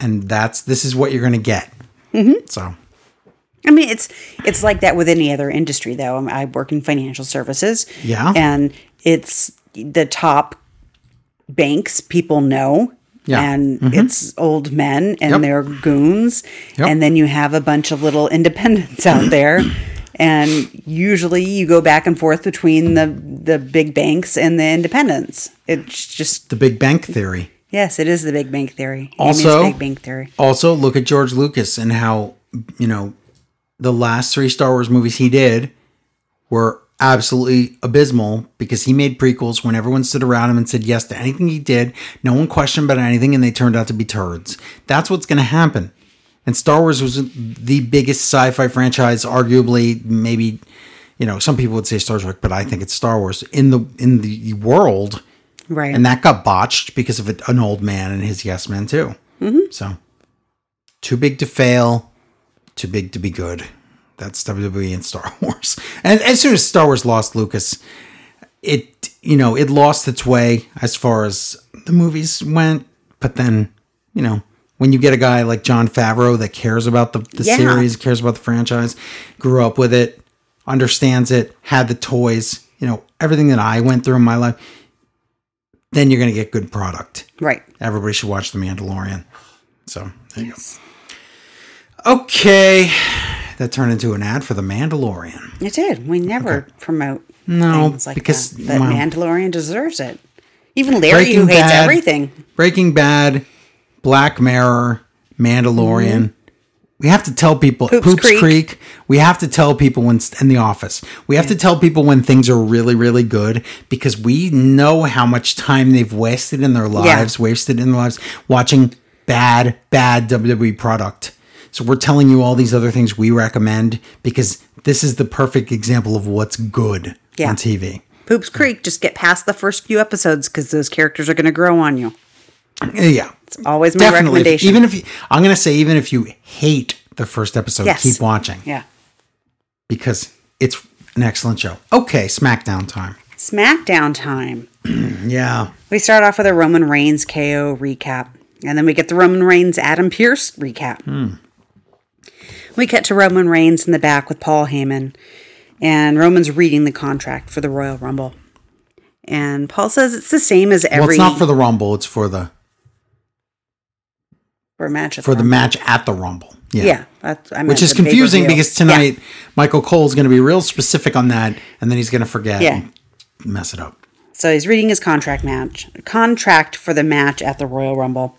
and that's this is what you're going to get. Mm-hmm. So I mean, it's it's like that with any other industry, though. I, mean, I work in financial services. Yeah. and it's the top banks people know. Yeah. And mm-hmm. it's old men and Yep. they're goons. Yep. And then you have a bunch of little independents out [clears throat] there. and usually you go back and forth between the, the big banks and the independents. It's just, the Big Bank Theory. yes, it is the big bank theory. Also- big bank theory. Also, look at George Lucas and how, you know, the last three Star Wars movies he did were absolutely abysmal because he made prequels when everyone stood around him and said yes to anything he did. No one questioned about anything and they turned out to be turds. That's what's going to happen. And Star Wars was the biggest sci fi franchise, arguably, maybe, you know, some people would say Star Trek, but I think it's Star Wars in the in the world. Right. And that got botched because of an old man and his yes men too. Mm-hmm. So, too big to fail, too big to be good. That's WWE and Star [laughs] Wars. And as soon as Star Wars lost Lucas, it you know it lost its way as far as the movies went. But then you know when you get a guy like Jon Favreau that cares about the, the Yeah. series, cares about the franchise, grew up with it, understands it, had the toys, you know everything that I went through in my life. Then you're going to get good product. right. Everybody should watch The Mandalorian. So there you go. Okay, that turned into an ad for The Mandalorian. It did. We never promote No, things like because, that. But well- Mandalorian deserves it. Even Larry, Breaking who hates Bad. everything. Breaking Bad, Black Mirror, Mandalorian. Mm-hmm. We have to tell people Poops Poops, Creek. Creek. We have to tell people when in the office. We have to tell people when things are really, really good because we know how much time they've wasted in their lives, wasted in their lives watching bad, bad WWE product. So we're telling you all these other things we recommend because this is the perfect example of what's good Yeah. on TV. Poops Creek, just get past the first few episodes because those characters are going to grow on you. Yeah. It's always my Definitely. recommendation. Even if you, I'm going to say, even if you hate the first episode, Yes. keep watching yeah. because it's an excellent show. Okay, SmackDown time. SmackDown time. [clears throat] Yeah. We start off with a Roman Reigns KO recap, and then we get the Roman Reigns Adam Pearce recap. Hmm. We cut to Roman Reigns in the back with Paul Heyman, and Roman's reading the contract for the Royal Rumble. And Paul says it's the same as every. Well, it's not for the Rumble. It's for the for a match at for the Rumble. match at the Rumble. Yeah. Yeah, that's, I Which is confusing because tonight Michael Cole is going to be real specific on that, and then he's going to forget Yeah. and mess it up. So he's reading his contract match, contract for the match at the Royal Rumble.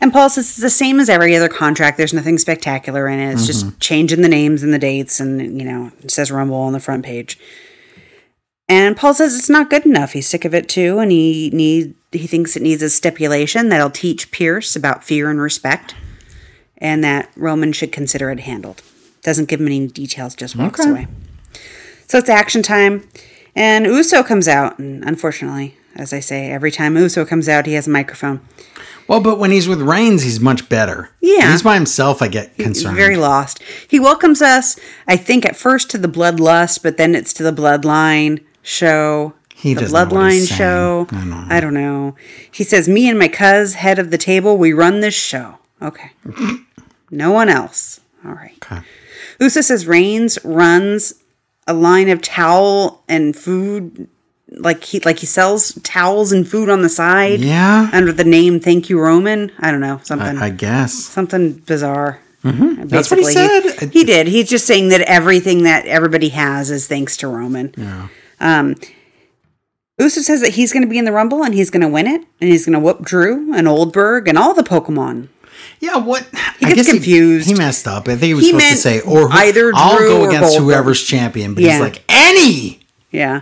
And Paul says it's the same as every other contract. There's nothing spectacular in it. It's just mm-hmm. changing the names and the dates, and you know, it says Rumble on the front page. And Paul says it's not good enough. He's sick of it too, and he need he thinks it needs a stipulation that'll teach Pearce about fear and respect, and that Roman should consider it handled. Doesn't give him any details, just walks Okay. away. So it's action time, and Uso comes out, and unfortunately, as I say, every time Uso comes out, he has a microphone. Well, but when he's with Reigns, he's much better. Yeah. When he's by himself. I get He's concerned. very lost. He welcomes us, I think, at first to the Bloodlust, but then it's to the Bloodline show. He the doesn't know what he's Bloodline show. I know. I don't know. He says, "Me and my cuz, head of the table, we run this show." Okay. [laughs] no one else. All right. Okay. Uso says Reigns runs a line of towel and food, like he like he sells towels and food on the side Yeah. under the name "Thank You Roman." I don't know something I, I guess. something bizarre. Mm-hmm. That's what he said. He, did. He's just saying that everything that everybody has is thanks to Roman. Yeah. Um, Uso says that he's going to be in the Rumble and he's going to win it, and he's going to whoop Drew and Goldberg and all the Pokemon. Yeah, what? He I gets guess confused. He, messed up. I think he was He supposed to say, or who- either I'll go or against whoever's champion. But Yeah. he's like, any, Yeah,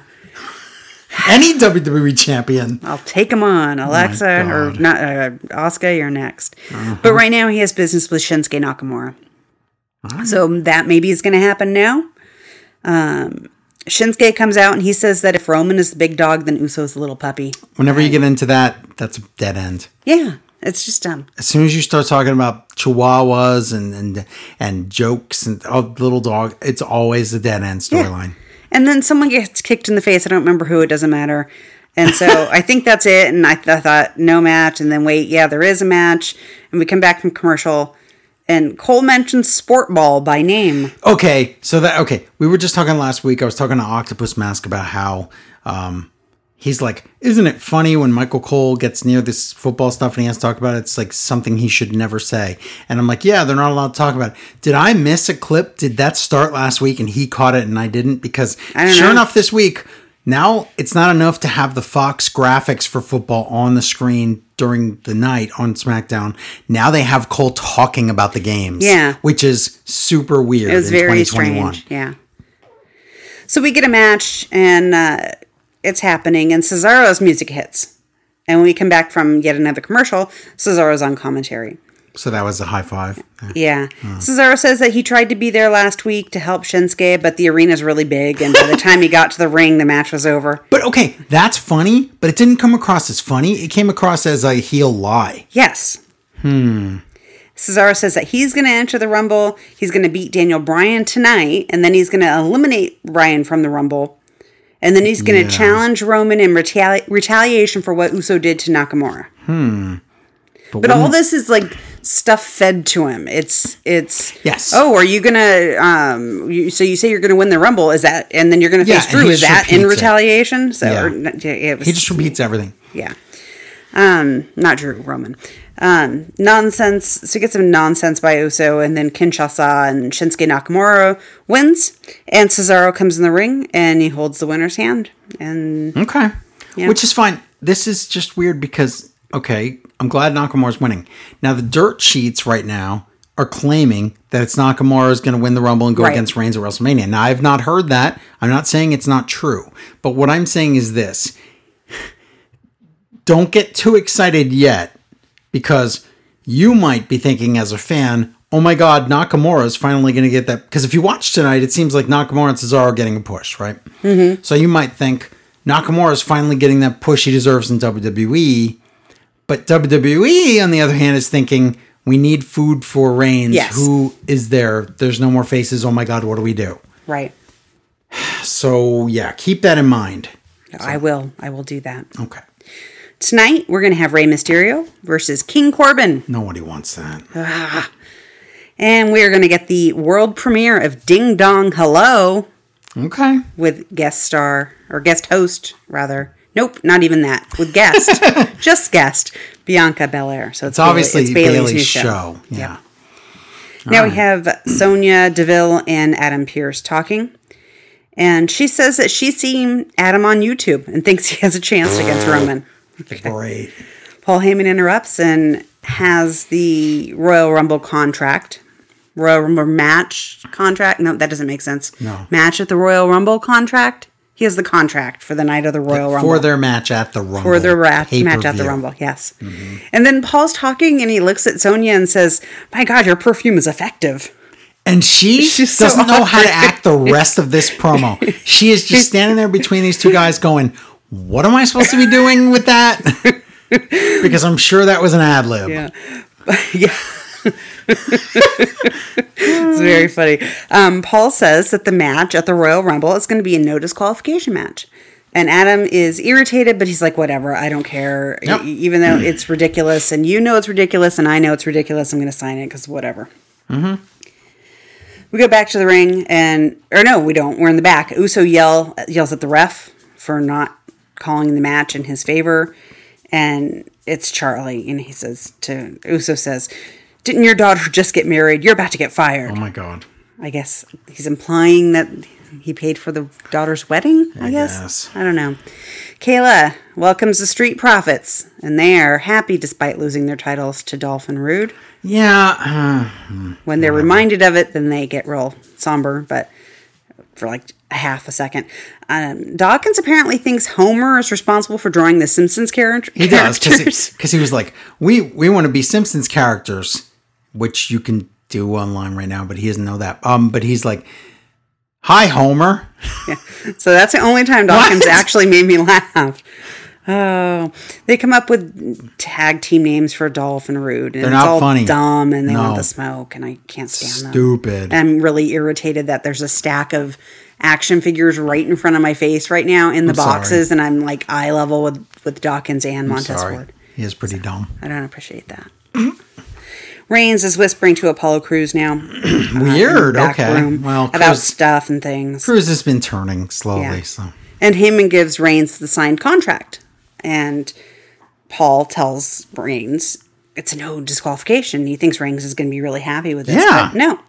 [laughs] any WWE champion. I'll take him on, Alexa or Uh-huh. not, uh, Asuka. You're next. But right now he has business with Shinsuke Nakamura, so that maybe is going to happen now. Um, Shinsuke comes out and he says that if Roman is the big dog, then Uso's the little puppy. Whenever you get into that, that's a dead end. Yeah, it's just dumb. As soon as you start talking about chihuahuas and and and jokes and oh, little dog, it's always a dead end storyline. And then someone gets kicked in the face. I don't remember who. It doesn't matter. And so [laughs] I think that's it. And I, th- I thought no match. And then wait, yeah, there is a match. And we come back from commercial, and Cole mentions Sport Ball by name. Okay, so that okay, we were just talking last week. I was talking to Octopus Mask about how um, he's like, isn't it funny when Michael Cole gets near this football stuff and he has to talk about it? It's like something he should never say. And I'm like, yeah, they're not allowed to talk about it. Did I miss a clip? Did that start last week and he caught it and I didn't? Because don't sure know. enough, this week. Now it's not enough to have the Fox graphics for football on the screen during the night on SmackDown. Now they have Cole talking about the games. Yeah. Which is super weird. It was in very 2021. strange. Yeah. So we get a match, and uh, it's happening, and Cesaro's music hits. And when we come back from yet another commercial, Cesaro's on commentary. So that was a high five. Yeah. Yeah. Cesaro says that he tried to be there last week to help Shinsuke, but the arena's really big, and by the [laughs] time he got to the ring, the match was over. But okay, that's funny, but it didn't come across as funny. It came across as a heel lie. Yes. Hmm. Cesaro says that he's going to enter the Rumble. He's going to beat Daniel Bryan tonight, and then he's going to eliminate Bryan from the Rumble. And then he's going to Yeah. challenge Roman in retali- retaliation for what Uso did to Nakamura. But, But all this is like stuff fed to him. It's it's Yes. Oh, are you gonna um? You, so you say you're gonna win the Rumble? Is that and then you're gonna face and Drew? Is that in repeats it. retaliation? So Yeah. or, yeah, it was, he just repeats everything. yeah. Um, not Drew Roman. Um, nonsense. So he gets some nonsense by Uso, and then Kinshasa and Shinsuke Nakamura wins, and Cesaro comes in the ring and he holds the winner's hand. And Okay. Yeah. Which is fine. This is just weird because, okay, I'm glad Nakamura's winning. Now, the dirt sheets right now are claiming that it's Nakamura is going to win the Rumble and go Right. against Reigns at WrestleMania. Now, I've not heard that. I'm not saying it's not true. But what I'm saying is this don't get too excited yet because you might be thinking as a fan, oh my God, Nakamura is finally going to get that. Because if you watch tonight, it seems like Nakamura and Cesaro are getting a push, right? Mm-hmm. So you might think Nakamura is finally getting that push he deserves in WWE. But WWE, on the other hand, is thinking we need food for Reigns. Yes. Who is there? There's no more faces. Oh my God, what do we do? right, [sighs] So yeah, keep that in mind. I will. I will do that. Okay. Tonight we're gonna have Rey Mysterio versus King Corbin. Nobody wants that. Ah. And we're going to get the world premiere of Ding Dong Hello Okay. with guest star, or guest host, rather. Nope, not even that. With guest. [laughs] just guest. Bianca Belair. So it's, It's obviously Bayley- it's Bayley's, new show. Yeah. Now we have Sonya Deville and Adam Pearce talking. And she says that she's seen Adam on YouTube and thinks he has a chance against [gasps] Roman. Great. Paul Heyman interrupts and has the Royal Rumble contract. Royal Rumble match contract. No, that doesn't make sense. No. Match at the Royal Rumble contract. He has the contract for the night of the Royal Rumble. For their match at the Rumble. for their rat, match at the. Rumble, yes. Mm-hmm. And then Paul's talking and he looks at Sonya and says, My God, your perfume is effective. And she [laughs] She's doesn't know how to act the rest of this promo. She is just [laughs] standing there between these two guys going, What am I supposed to be doing with that? [laughs] because I'm sure that was an ad lib. Yeah. [laughs] yeah. it's very funny. Um, Paul says that the match at the Royal Rumble is going to be a no disqualification match. And Adam is irritated, but he's like, whatever, I don't care. Yep. E- even though it's ridiculous, and you know it's ridiculous, and I know it's ridiculous, I'm going to sign it because whatever. Mm-hmm. We go back to the ring, and or no, we don't. We're in the back. Uso yell yells at the ref for not calling the match in his favor, and it's Charlie, and he says to Uso says, "Didn't your daughter just get married? You're about to get fired." Oh my God. I guess he's implying that he paid for the daughter's wedding. I, guess. guess. I don't know. Kayla welcomes the Street Profits, and they are happy despite losing their titles to Dolph and Roode. Yeah. uh, When they're reminded of it, then they get real somber, but for like a half a second. Um, Dawkins apparently thinks Homer is responsible for drawing the Simpsons character. he does characters. because he, was like, we we want to be Simpsons characters, which you can do online right now, but he doesn't know that. Um, but he's like, Hi, Homer. So that's the only time Dawkins actually made me laugh. Oh, they come up with tag team names for Dolph and Roode, and They're not all funny. dumb, and they No. want the smoke, and I can't stand them. Stupid. I'm really irritated that there's a stack of action figures right in front of my face right now in the sorry. boxes, and I'm like eye level with with Dawkins and Montez Ford. He is pretty dumb. I don't appreciate that. Reigns is whispering to Apollo Crews now. [clears throat] Weird. back Okay. Well, about Crews, stuff and things. Crews has been turning slowly. Yeah. So And Heyman gives Reigns the signed contract. And Paul tells Reigns it's a no disqualification. He thinks Reigns is going to be really happy with this. Yeah. But no.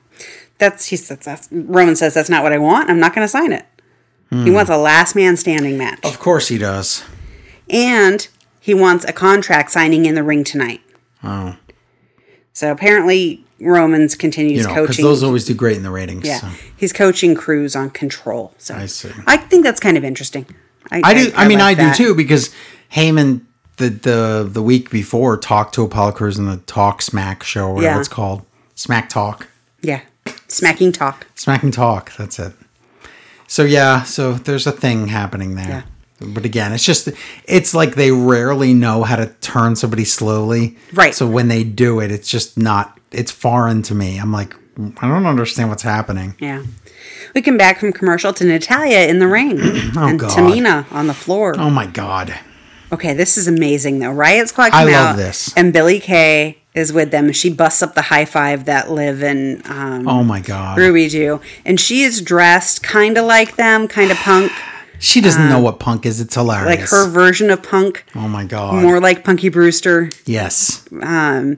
That's he says that's Roman says that's not what I want. I'm not going to sign it. Hmm. He wants a last man standing match. of course he does. And he wants a contract signing in the ring tonight. Oh, So apparently Roman's continues you know, because coaching. those always do great in the ratings. yeah, so. he's coaching Crews on control. So I see. I think that's kind of interesting. I do. I, mean, like I that. do too because Heyman the the the week before talked to Apollo Crews in the Talk Smack show, or whatever Yeah. it's called, Smack Talk, Yeah, smacking talk. Smacking Talk. That's it. So yeah, so there's a thing happening there. Yeah. But again, it's just it's like they rarely know how to turn somebody slowly. Right. So when they do it, it's just not it's foreign to me. I'm like, I don't understand what's happening. Yeah. We come back from commercial to Natalya in the ring [clears throat] oh, and God. Tamina on the floor. Oh my god. Okay, this is amazing though. Riot Squad I come love out, this. and Billie Kay is with them. She busts up the high five that Liv and um, Oh my god. Ruby do, and she is dressed kind of like them, kind of punk, [sighs] She doesn't know what punk is. It's hilarious. like her version of punk, Oh my god. more like Punky Brewster. yes. um,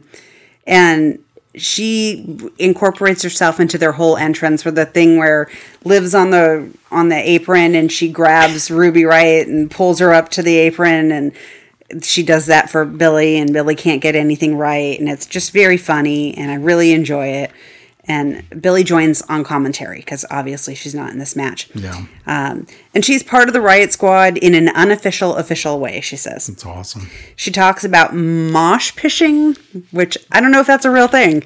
and she incorporates herself into their whole entrance for the thing where lives on the on the apron and she grabs Ruby right and pulls her up to the apron and she does that for Billie and Billie can't get anything right and it's just very funny and I really enjoy it and Billie joins on commentary because obviously she's not in this match. Yeah. Um, and she's part of the Riot Squad in an unofficial, official way, she says. It's awesome. She talks about mosh pishing, which I don't know if that's a real thing.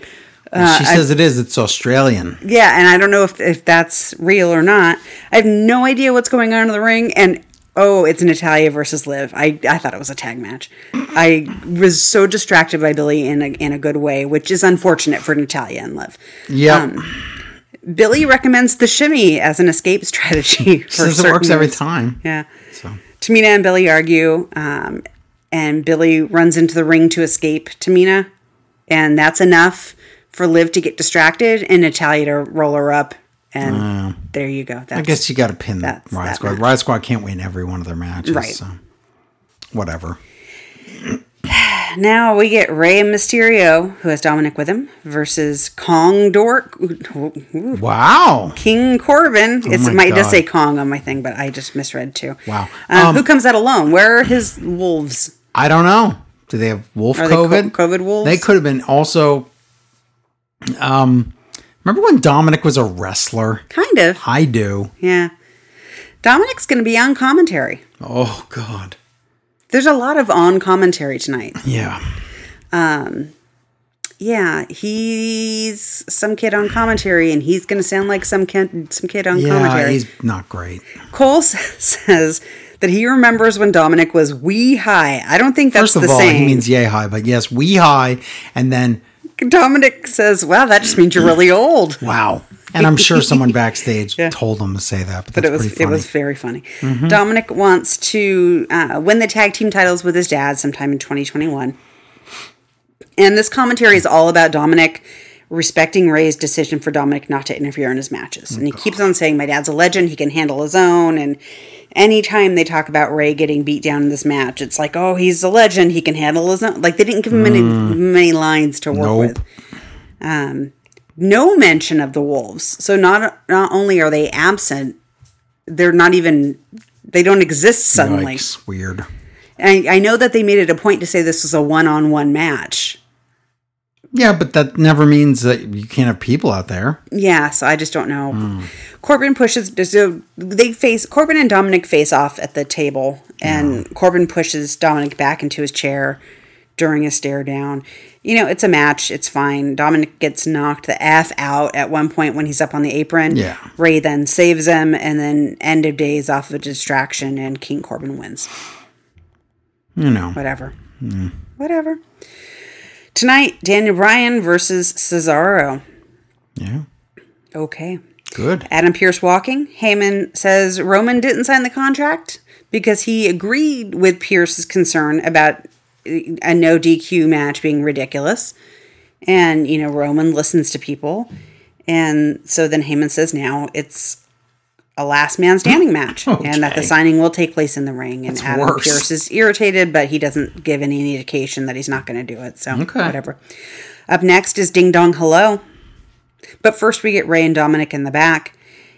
she says it is. It's Australian. Yeah, and I don't know if, if that's real or not. I have no idea what's going on in the ring. And oh, it's Natalya versus Liv. I, I thought it was a tag match. I was so distracted by Billie in a, in a good way, which is unfortunate for Natalya and Liv. Yeah. Um, Billie recommends the shimmy as an escape [laughs] strategy. For says it works every time. Yeah. So Tamina and Billie argue, um, and Billie runs into the ring to escape Tamina, and that's enough for Liv to get distracted and Natalya to roll her up, and there you go. I guess you got to pin Riot that Squad. match. Riot Squad can't win every one of their matches. Right. So whatever. [sighs] now we get Rey Mysterio, who has Dominic with him, versus Kong Dork, Wow. King Corbin. It's, my it might just say Kong on my thing, but I just misread too. Wow. Um, Um, who comes out alone? Where are his wolves? I don't know. Do they have wolf Are COVID? COVID wolves? They could have been also. Um, remember when Dominic was a wrestler? Kind of. I do. Yeah. Dominic's going to be on commentary. Oh God. There's a lot of on commentary tonight. Yeah. Um, yeah, he's some kid on commentary, and he's going to sound like some kid, some kid on Yeah. commentary. He's not great. Cole [laughs] says that he remembers when Dominic was wee high. I don't think that's First of the all, same. he means yay high, but yes, we high, and then Dominic says, "Wow, that just means you're really old." wow. And I'm sure someone [laughs] backstage told him to say that, but, But it was it. Mm-hmm. was very funny. Dominic wants to uh, win the tag team titles with his dad sometime in 2021. And this commentary is all about Dominic respecting Rey's decision for Dominic not to interfere in his matches. And he keeps on saying, My dad's a legend, he can handle his own. And anytime they talk about Rey getting beat down in this match, it's like, oh, he's a legend, he can handle his own. Like they didn't give him many many lines to work Nope. with. Um, no mention of the wolves. So not not only are they absent, they're not even they don't exist suddenly. Yikes, weird. And I, I know that they made it a point to say this was a one on one match. Yeah, but that never means that you can't have people out there. Yeah, so I just don't know. Hmm. Corbin pushes. So they face Corbin and Dominic face off at the table, and Corbin pushes Dominic back into his chair, during a stare down. You know, it's a match. It's fine. Dominic gets knocked the F out at one point when he's up on the apron. Yeah. Rey then saves him, and then end of days off of a distraction, and King Corbin wins. You know. Whatever. Whatever. Tonight, Daniel Bryan versus Cesaro. Yeah. Okay. Good. Adam Pearce walking. Heyman says Roman didn't sign the contract because he agreed with Pearce's concern about a no DQ match being ridiculous. And, you know, Roman listens to people. And so then Heyman says now it's a last man standing match [laughs] and that the signing will take place in the ring. And That's Adam worse. Pearce is irritated, but he doesn't give any indication that he's not going to do it. So, Okay. whatever. Up next is Ding Dong Hello. But first, we get Rey and Dominic in the back.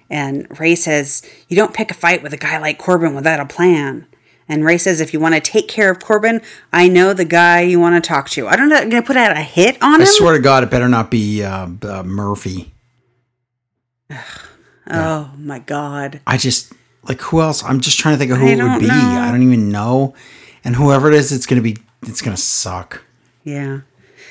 And Rey says, You don't pick a fight with a guy like Corbin without a plan. And Rey says, If you want to take care of Corbin, I know the guy you want to talk to. I don't know, I'm going to put out a hit on I him? I swear to God, it better not be uh, uh, Murphy. Oh my God. I just like who else? I'm just trying to think of who I it would be. know. I don't even know. And whoever it is, it's gonna be it's gonna suck. Yeah. You're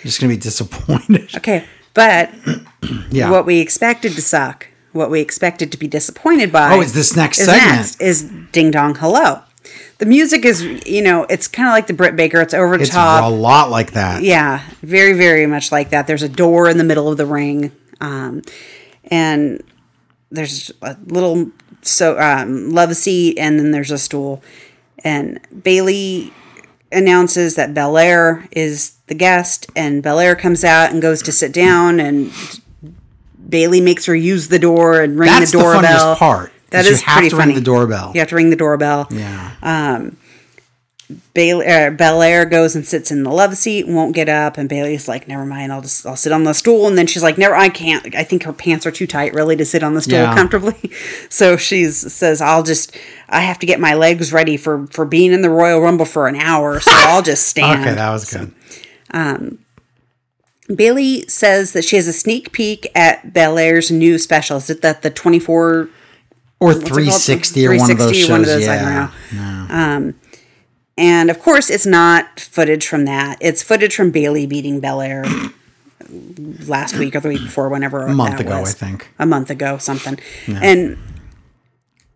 just gonna be disappointed. [laughs] Okay. But [clears throat] Yeah. what we expected to suck, what we expected to be disappointed by. Oh, it's this next is segment. next, is Ding Dong Hello. The music is, you know, it's kind of like the Britt Baker. It's over the it's top. a lot like that. Yeah, very, very much like that. There's a door in the middle of the ring, um, and there's a little so um, love seat, and then there's a stool. And Bayley announces that Belair is the guest, and Belair comes out and goes to sit down, and Bayley makes her use the door and ring That's the the, doorbell. funniest part. That you have pretty to funny. ring the doorbell. You have to ring the doorbell. Yeah. Bayley, uh, Belair goes and sits in the love seat, and won't get up, and Bayley's like, "Never mind, I'll just I'll sit on the stool." And then she's like, "Never, I can't. I think her pants are too tight, really, to sit on the stool Yeah. comfortably." [laughs] So she says, "I'll just I have to get my legs ready for for being in the Royal Rumble for an hour, so I'll just [laughs] stand." okay, that was good. Bayley says that she has a sneak peek at Belair's new special. Is it that the twenty four Or it called? 360 or one of those 360, shows. one of those, I don't know. And of course, it's not footage from that. It's footage from Bayley beating Belair [clears throat] last week or the week before, whenever A month ago, was. I think. A month ago, something. And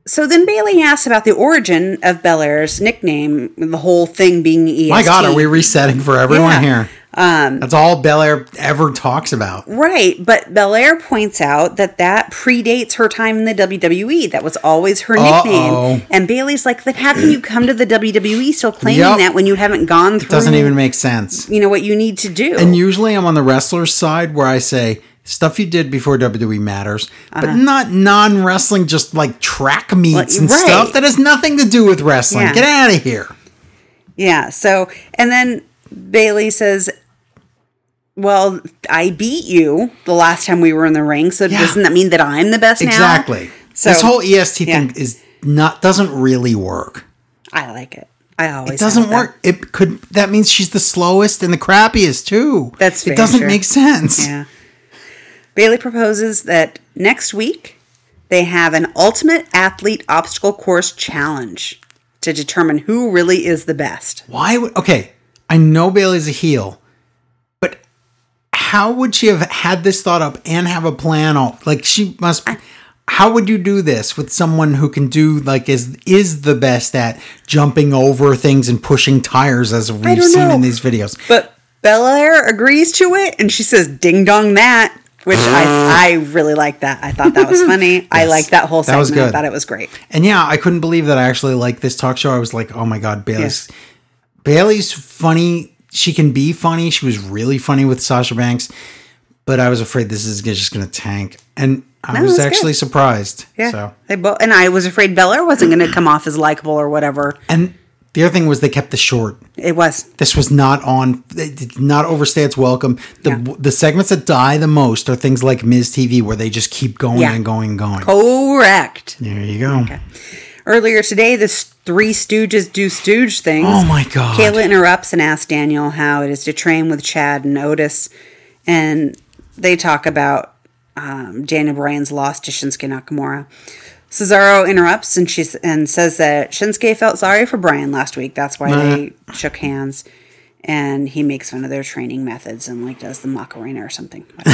so then Bayley asks about the origin of Belair's nickname, the whole thing being EST. My God, are we resetting for everyone Yeah. here? Um, That's all Belair ever talks about. Right, but Belair points out that that predates her time in the WWE. That was always her Uh-oh. nickname. And Bayley's like, then how can you come to the WWE still claiming Yep. that when you haven't gone through It Doesn't even make sense. you know what you need to do? And usually I'm on the wrestler's side where I say stuff you did before WWE matters, Uh-huh. but not non wrestling, just like track meets and right. stuff that has nothing to do with wrestling. Yeah. Get out of here. Yeah. So, and then Bayley says, "Well, I beat you the last time we were in the ring, so Yeah. doesn't that mean that I'm the best now?" Exactly. So this whole EST yeah. thing is not doesn't really work. I like it. I always It doesn't work. It could that means she's the slowest and the crappiest too. That's it doesn't true. make sense. Yeah. Bayley proposes that next week they have an ultimate athlete obstacle course challenge to determine who really is the best. Why would okay? I know Bayley's a heel, but how would she have had this thought up and have a plan? All like she must. how would you do this with someone who can do like is is the best at jumping over things and pushing tires as we've seen know. in these videos? But Belair agrees to it and she says ding dong that, which I, [gasps] I really like that. I thought that was funny. I Yes. liked that whole That segment. was I thought it was great. And yeah, I couldn't believe that I actually liked this talk show. I was like, oh my god, Bayley's Bayley's funny. She can be funny. She was really funny with Sasha Banks, but I was afraid this is just going to tank, and I No, was actually good. surprised. Yeah. So, They both, and I was afraid Belair wasn't going to come off as likable or whatever. and the other thing was they kept the short. It was. This was not on. It did not overstay its welcome. The Yeah. the segments that die the most are things like Miz TV, where they just keep going Yeah. and going and going. Correct. There you go. Earlier today, this Three Stooges do Stooge things. Oh my God. Kayla interrupts and asks Daniel how it is to train with Chad and Otis. And they talk about um, Daniel Bryan's loss to Shinsuke Nakamura. Cesaro interrupts and she and says that Shinsuke felt sorry for Bryan last week. That's why they shook hands. and he makes fun of their training methods and like does the Macarena or something. [laughs]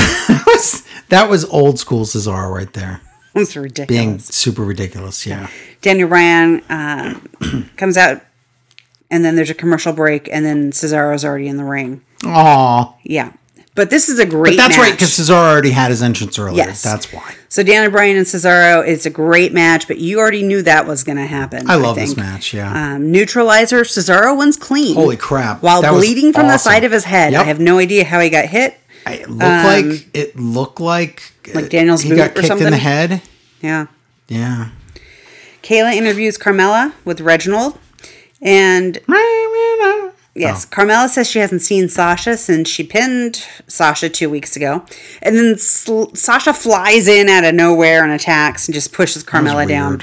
that was old school Cesaro right there. It's [laughs] ridiculous. Being super ridiculous. Yeah. Daniel Bryan uh, [clears throat] comes out, and then there's a commercial break, and then Cesaro's already in the ring. Aw. Yeah, but this is a great. That's right, because Cesaro already had his entrance earlier. Yes. That's why. So Daniel Bryan and Cesaro, it's a great match, but you already knew that was going to happen. I love this match. Yeah. Um, neutralizer, Cesaro wins clean. Holy crap. While That bleeding from the side of his head. Yep. I have no idea how he got hit. it looked like it looked like um, Like Daniel's he got kicked in the head. Yeah. Yeah. Kayla interviews Carmella with Reginald. And yes, Oh. Carmella says she hasn't seen Sasha since she pinned Sasha two weeks ago. And then Sl- Sasha flies in out of nowhere and attacks and just pushes Carmella down.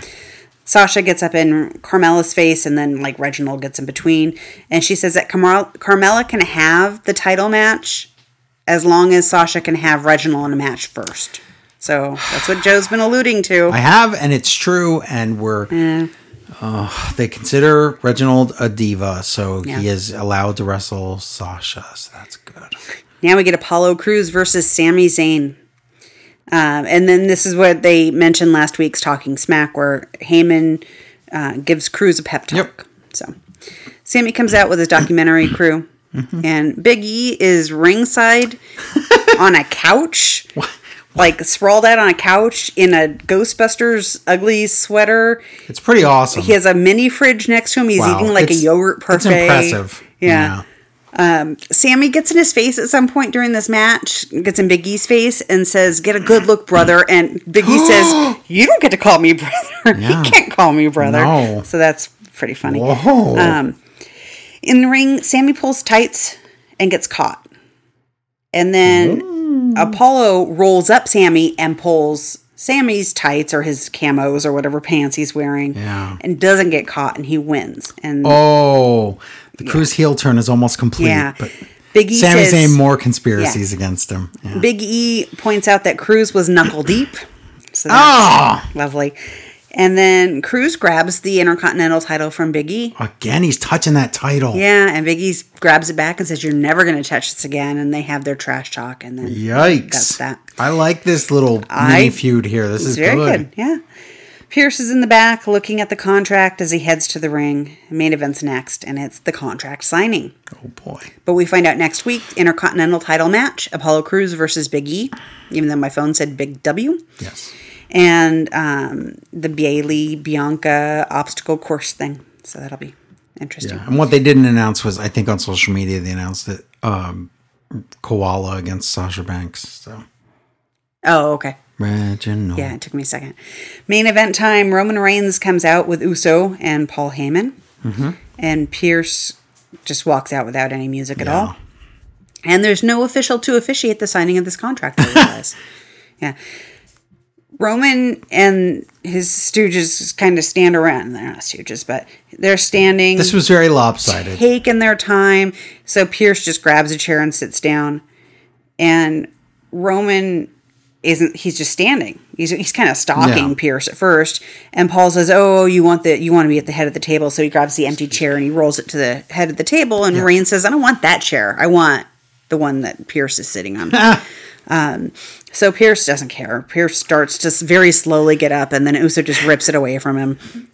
Sasha gets up in Carmella's face and then like Reginald gets in between. And she says that Carmel- Carmella can have the title match as long as Sasha can have Reginald in a match first. So that's what Joe's been alluding to. I have, and it's true, and we're. Uh, they consider Reginald a diva, so Yeah. he is allowed to wrestle Sasha. So that's good. Now we get Apollo Crews versus Sami Zayn. Um, and then this is what they mentioned last week's Talking Smack, where Heyman uh, gives Crews a pep talk. Yep. So Sami comes out with his documentary [coughs] crew, and Big E is ringside [laughs] on a couch, like sprawled out on a couch in a Ghostbusters ugly sweater. It's pretty awesome. He has a mini fridge next to him. He's Wow. eating like a yogurt parfait. It's impressive. Yeah. Sami gets in his face at some point during this match, gets in Big E's face, and says, Get a good look, brother. [gasps] And Big E says, [gasps] You don't get to call me brother. [laughs] Yeah. he can't call me brother. No. So that's pretty funny. Whoa. Um, in the ring, Sami pulls tights and gets caught. And then Apollo rolls up Sami and pulls Sami's tights or his camos or whatever pants he's wearing Yeah. and doesn't get caught and he wins. And oh, the Crews heel turn is almost complete. yeah. But Big E Sami says, more conspiracies against him. Yeah. Big E points out that Crews was knuckle deep. So Ah! lovely. And then Crews grabs the Intercontinental title from Big E. Again, he's touching that title. Yeah, and Big E grabs it back and says, You're never going to touch this again. And they have their trash talk. And then Yikes. That's that. I like this little I- mini feud here. This is very good. good. Yeah. Pearce is in the back looking at the contract as he heads to the ring. Main event's next, and it's the contract signing. Oh boy. But we find out next week Intercontinental title match Apollo Crews versus Big E, even though my phone said Big W. Yes. And um, the Bayley Bianca obstacle course thing. So that'll be interesting. And what they didn't announce was, I think on social media, they announced that um, Koala against Sasha Banks. So Oh, okay. Reginald. Yeah, it took me a second. Main event time Roman Reigns comes out with Uso and Paul Heyman. Mm-hmm. And Pearce just walks out without any music at Yeah. all. And there's no official to officiate the signing of this contract. [laughs] Yeah. Roman and his stooges kind of stand around. They're not stooges, but they're standing. This was very lopsided. taking their time. So Pearce just grabs a chair and sits down. And Roman isn't he's just standing. He's he's kind of stalking Yeah. Pearce at first. And Paul says, Oh, you want the you want to be at the head of the table. So he grabs the empty chair and he rolls it to the head of the table. And Reigns says, I don't want that chair. I want the one that Pearce is sitting on. [laughs] Um, so Pearce doesn't care. Pearce starts to very slowly get up, and then Uso just rips it away from him.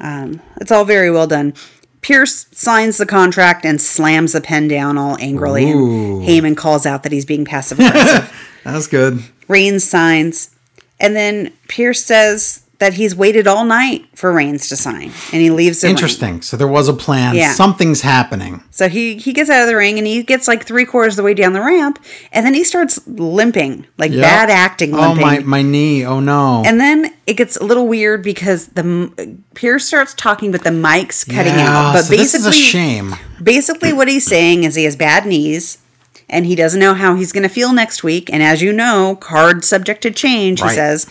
Um, it's all very well done. Pearce signs the contract and slams the pen down all angrily, Ooh. and Heyman calls out that he's being passive aggressive. [laughs] That was good. Reigns signs, and then Pearce says that he's waited all night for Reigns to sign, and he leaves the ring. Interesting. So there was a plan. Yeah. Something's happening. So he he gets out of the ring and he gets like three quarters of the way down the ramp, and then he starts limping, like Yep. bad acting Oh limping. my my knee. Oh no. And then it gets a little weird because the Pearce starts talking, but the mic's cutting yeah, out. But so this is basically, a shame. basically, what he's saying is he has bad knees, and he doesn't know how he's going to feel next week. And as you know, card subject to change. He says,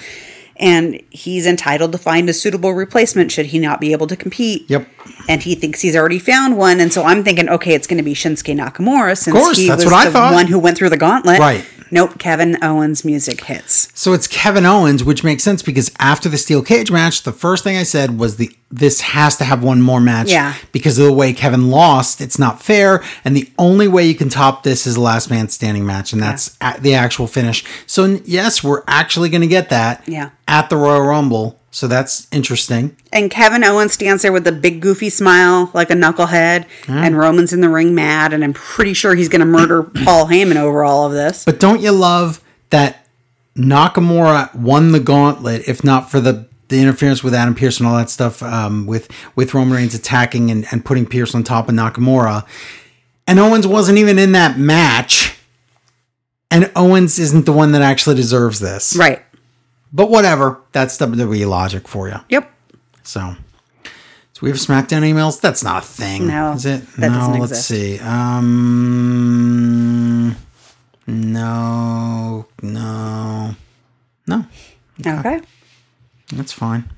and he's entitled to find a suitable replacement should he not be able to compete. Yep. And he thinks he's already found one, and so I'm thinking, okay, it's going to be Shinsuke Nakamura since course, he was the one who went through the gauntlet. Right. Nope, Kevin Owens music hits. So it's Kevin Owens, which makes sense because after the steel cage match, the first thing I said was the this has to have one more match. Yeah. Because of the way Kevin lost, it's not fair, and the only way you can top this is a last man standing match, and that's at the actual finish. So yes, we're actually going to get that. Yeah. At the Royal Rumble, so that's interesting. And Kevin Owens stands there with a big goofy smile, like a knucklehead, and Roman's in the ring mad, and I'm pretty sure he's going to murder [coughs] Paul Heyman over all of this. But don't you love that Nakamura won the gauntlet, if not for the the interference with Adam Pearce and all that stuff, um, with with Roman Reigns attacking and, and putting Pearce on top of Nakamura, and Owens wasn't even in that match, and Owens isn't the one that actually deserves this, Right. But whatever, that's WWE logic for you. Yep. So, so we have SmackDown emails. That's not a thing, No, is it? that no, doesn't let's exist. see. Um, no, no, no. Okay. That's fine.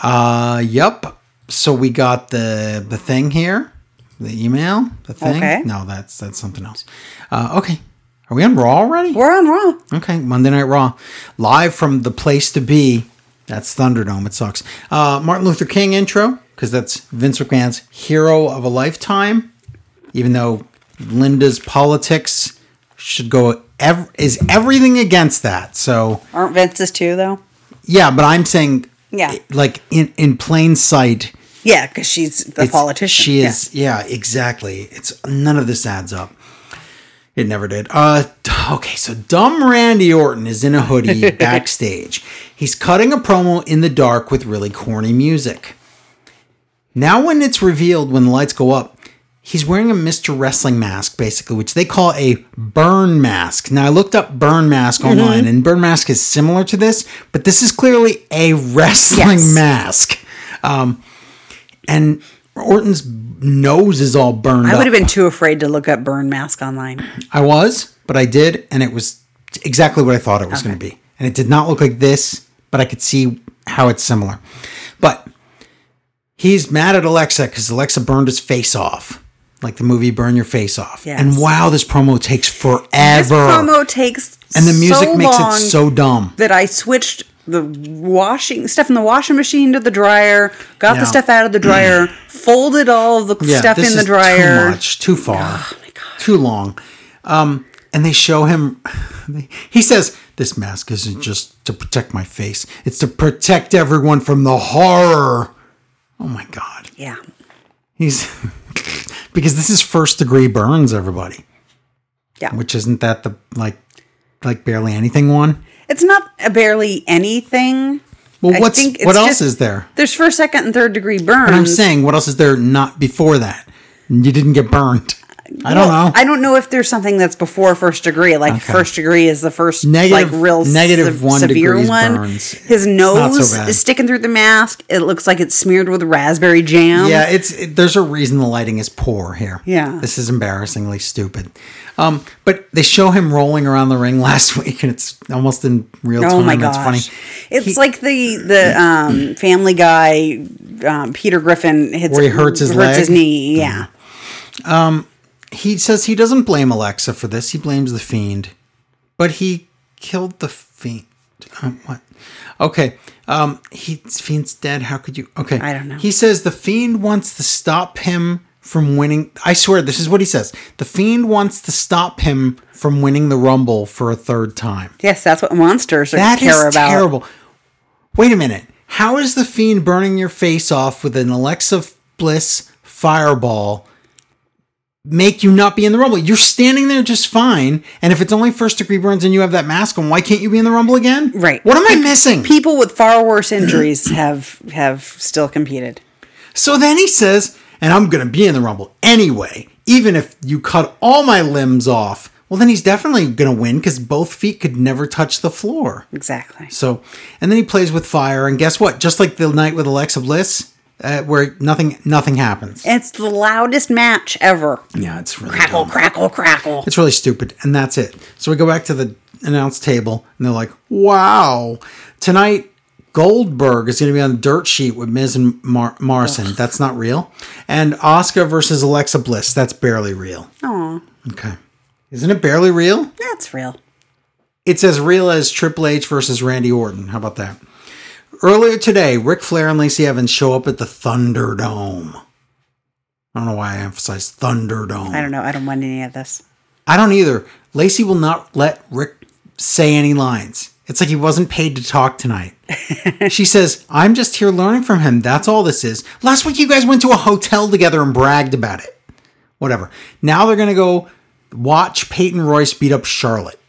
Uh, yep. So we got the the thing here, the email, the thing. Okay. No, that's that's something else. Uh, okay. Are we on Raw already? We're on Raw. Okay, Monday Night Raw, live from the place to be. That's Thunderdome. It sucks. Uh, Martin Luther King intro because that's Vince McMahon's hero of a lifetime. Even though Linda's politics should go ev- is everything against that. So Aren't Vince's too, though? yeah, but I'm saying Yeah. like in in plain sight. Yeah, because she's the politician. She Yeah. is. Yeah. exactly. It's none of this adds up. It never did. Uh, okay, so dumb Randy Orton is in a hoodie [laughs] backstage. He's cutting a promo in the dark with really corny music. Now, when it's revealed, when the lights go up, he's wearing a Mr. Wrestling mask, basically, which they call a burn mask. Now, I looked up burn mask Mm-hmm. online, and burn mask is similar to this, but this is clearly a wrestling Yes. mask. Um, and Orton's nose is all burned I would have been too afraid to look up burn mask online. I was, but I did, and it was exactly what I thought it was going to be. And it did not look like this, but I could see how it's similar. But he's mad at Alexa because Alexa burned his face off, like the movie Burn Your Face Off. Yes. And wow, this promo takes forever. This promo takes and the music so makes it so dumb. that I switched the washing stuff in the washing machine to the dryer, got Yeah. the stuff out of the dryer, [clears throat] folded all of the Yeah, stuff in the is dryer. Too much, too far, Oh my God. too long. Um, and they show him. [sighs] He says, "This mask isn't just to protect my face; it's to protect everyone from the horror." Oh my god, Yeah. he's [laughs] because this is first degree burns, everybody. Yeah. Which isn't that the like like barely anything one? It's not a barely anything. Well, I what's what else just- is there? There's first, second, and third degree burns. But I'm saying, what else is there not before that? You didn't get burned. I don't know. I don't know if there's something that's before first degree. Like Okay. first degree is the first Negative- like real negative sev- one severe one. burns. His not so nose is sticking through the mask. It looks like it's smeared with raspberry jam. Yeah, it's it, there's a reason the lighting is poor here. Yeah. this is embarrassingly stupid. Um, but they show him rolling around the ring [laughs] last week, and it's almost in real time. Oh my It's funny. It's He- like the the um, Family Guy. Um, Peter Griffin hits Where he hurts his leg? his knee. Yeah. He says he doesn't blame Alexa for this. He blames the fiend, but he killed the fiend. Um, what? Okay. Um, he fiend's dead. How could you? Okay. I don't know. He says the fiend wants to stop him from winning. I swear, this is what he says. The fiend wants to stop him from winning the rumble for a third time. Yes, that's what monsters That is care about. terrible. Wait a minute. How is the fiend burning your face off with an Alexa Bliss fireball make you not be in the rumble? You're standing there just fine, and if it's only first degree burns and you have that mask on, why can't you be in the rumble again? Right. What am I missing? People with far worse injuries [clears throat] have have still competed. So then he says, and I'm going to be in the rumble anyway, even if you cut all my limbs off. Well, then he's definitely going to win because both feet could never touch the floor. Exactly. So, and then he plays with fire, and guess what? Just like the night with Alexa Bliss, uh, where nothing nothing happens. It's the loudest match ever. Yeah, it's really Crackle, dumb. crackle, crackle. It's really stupid, and that's it. So we go back to the announce table, and they're like, "Wow, tonight." Goldberg is going to be on the dirt sheet with Miz and Mar- Morrison. That's not real. And Asuka versus Alexa Bliss. That's barely real. Aw, Okay. Isn't it barely real? that's real. It's as real as Triple H versus Randy Orton. How about that? Earlier today, Ric Flair and Lacey Evans show up at the Thunderdome. I don't know why I emphasize Thunderdome. I don't know. I don't want any of this. I don't either. Lacey will not let Ric say any lines. It's like he wasn't paid to talk tonight. [laughs] she says, I'm just here learning from him. That's all this is. Last week, you guys went to a hotel together and bragged about it. Whatever. Now they're going to go watch Peyton Royce beat up Charlotte.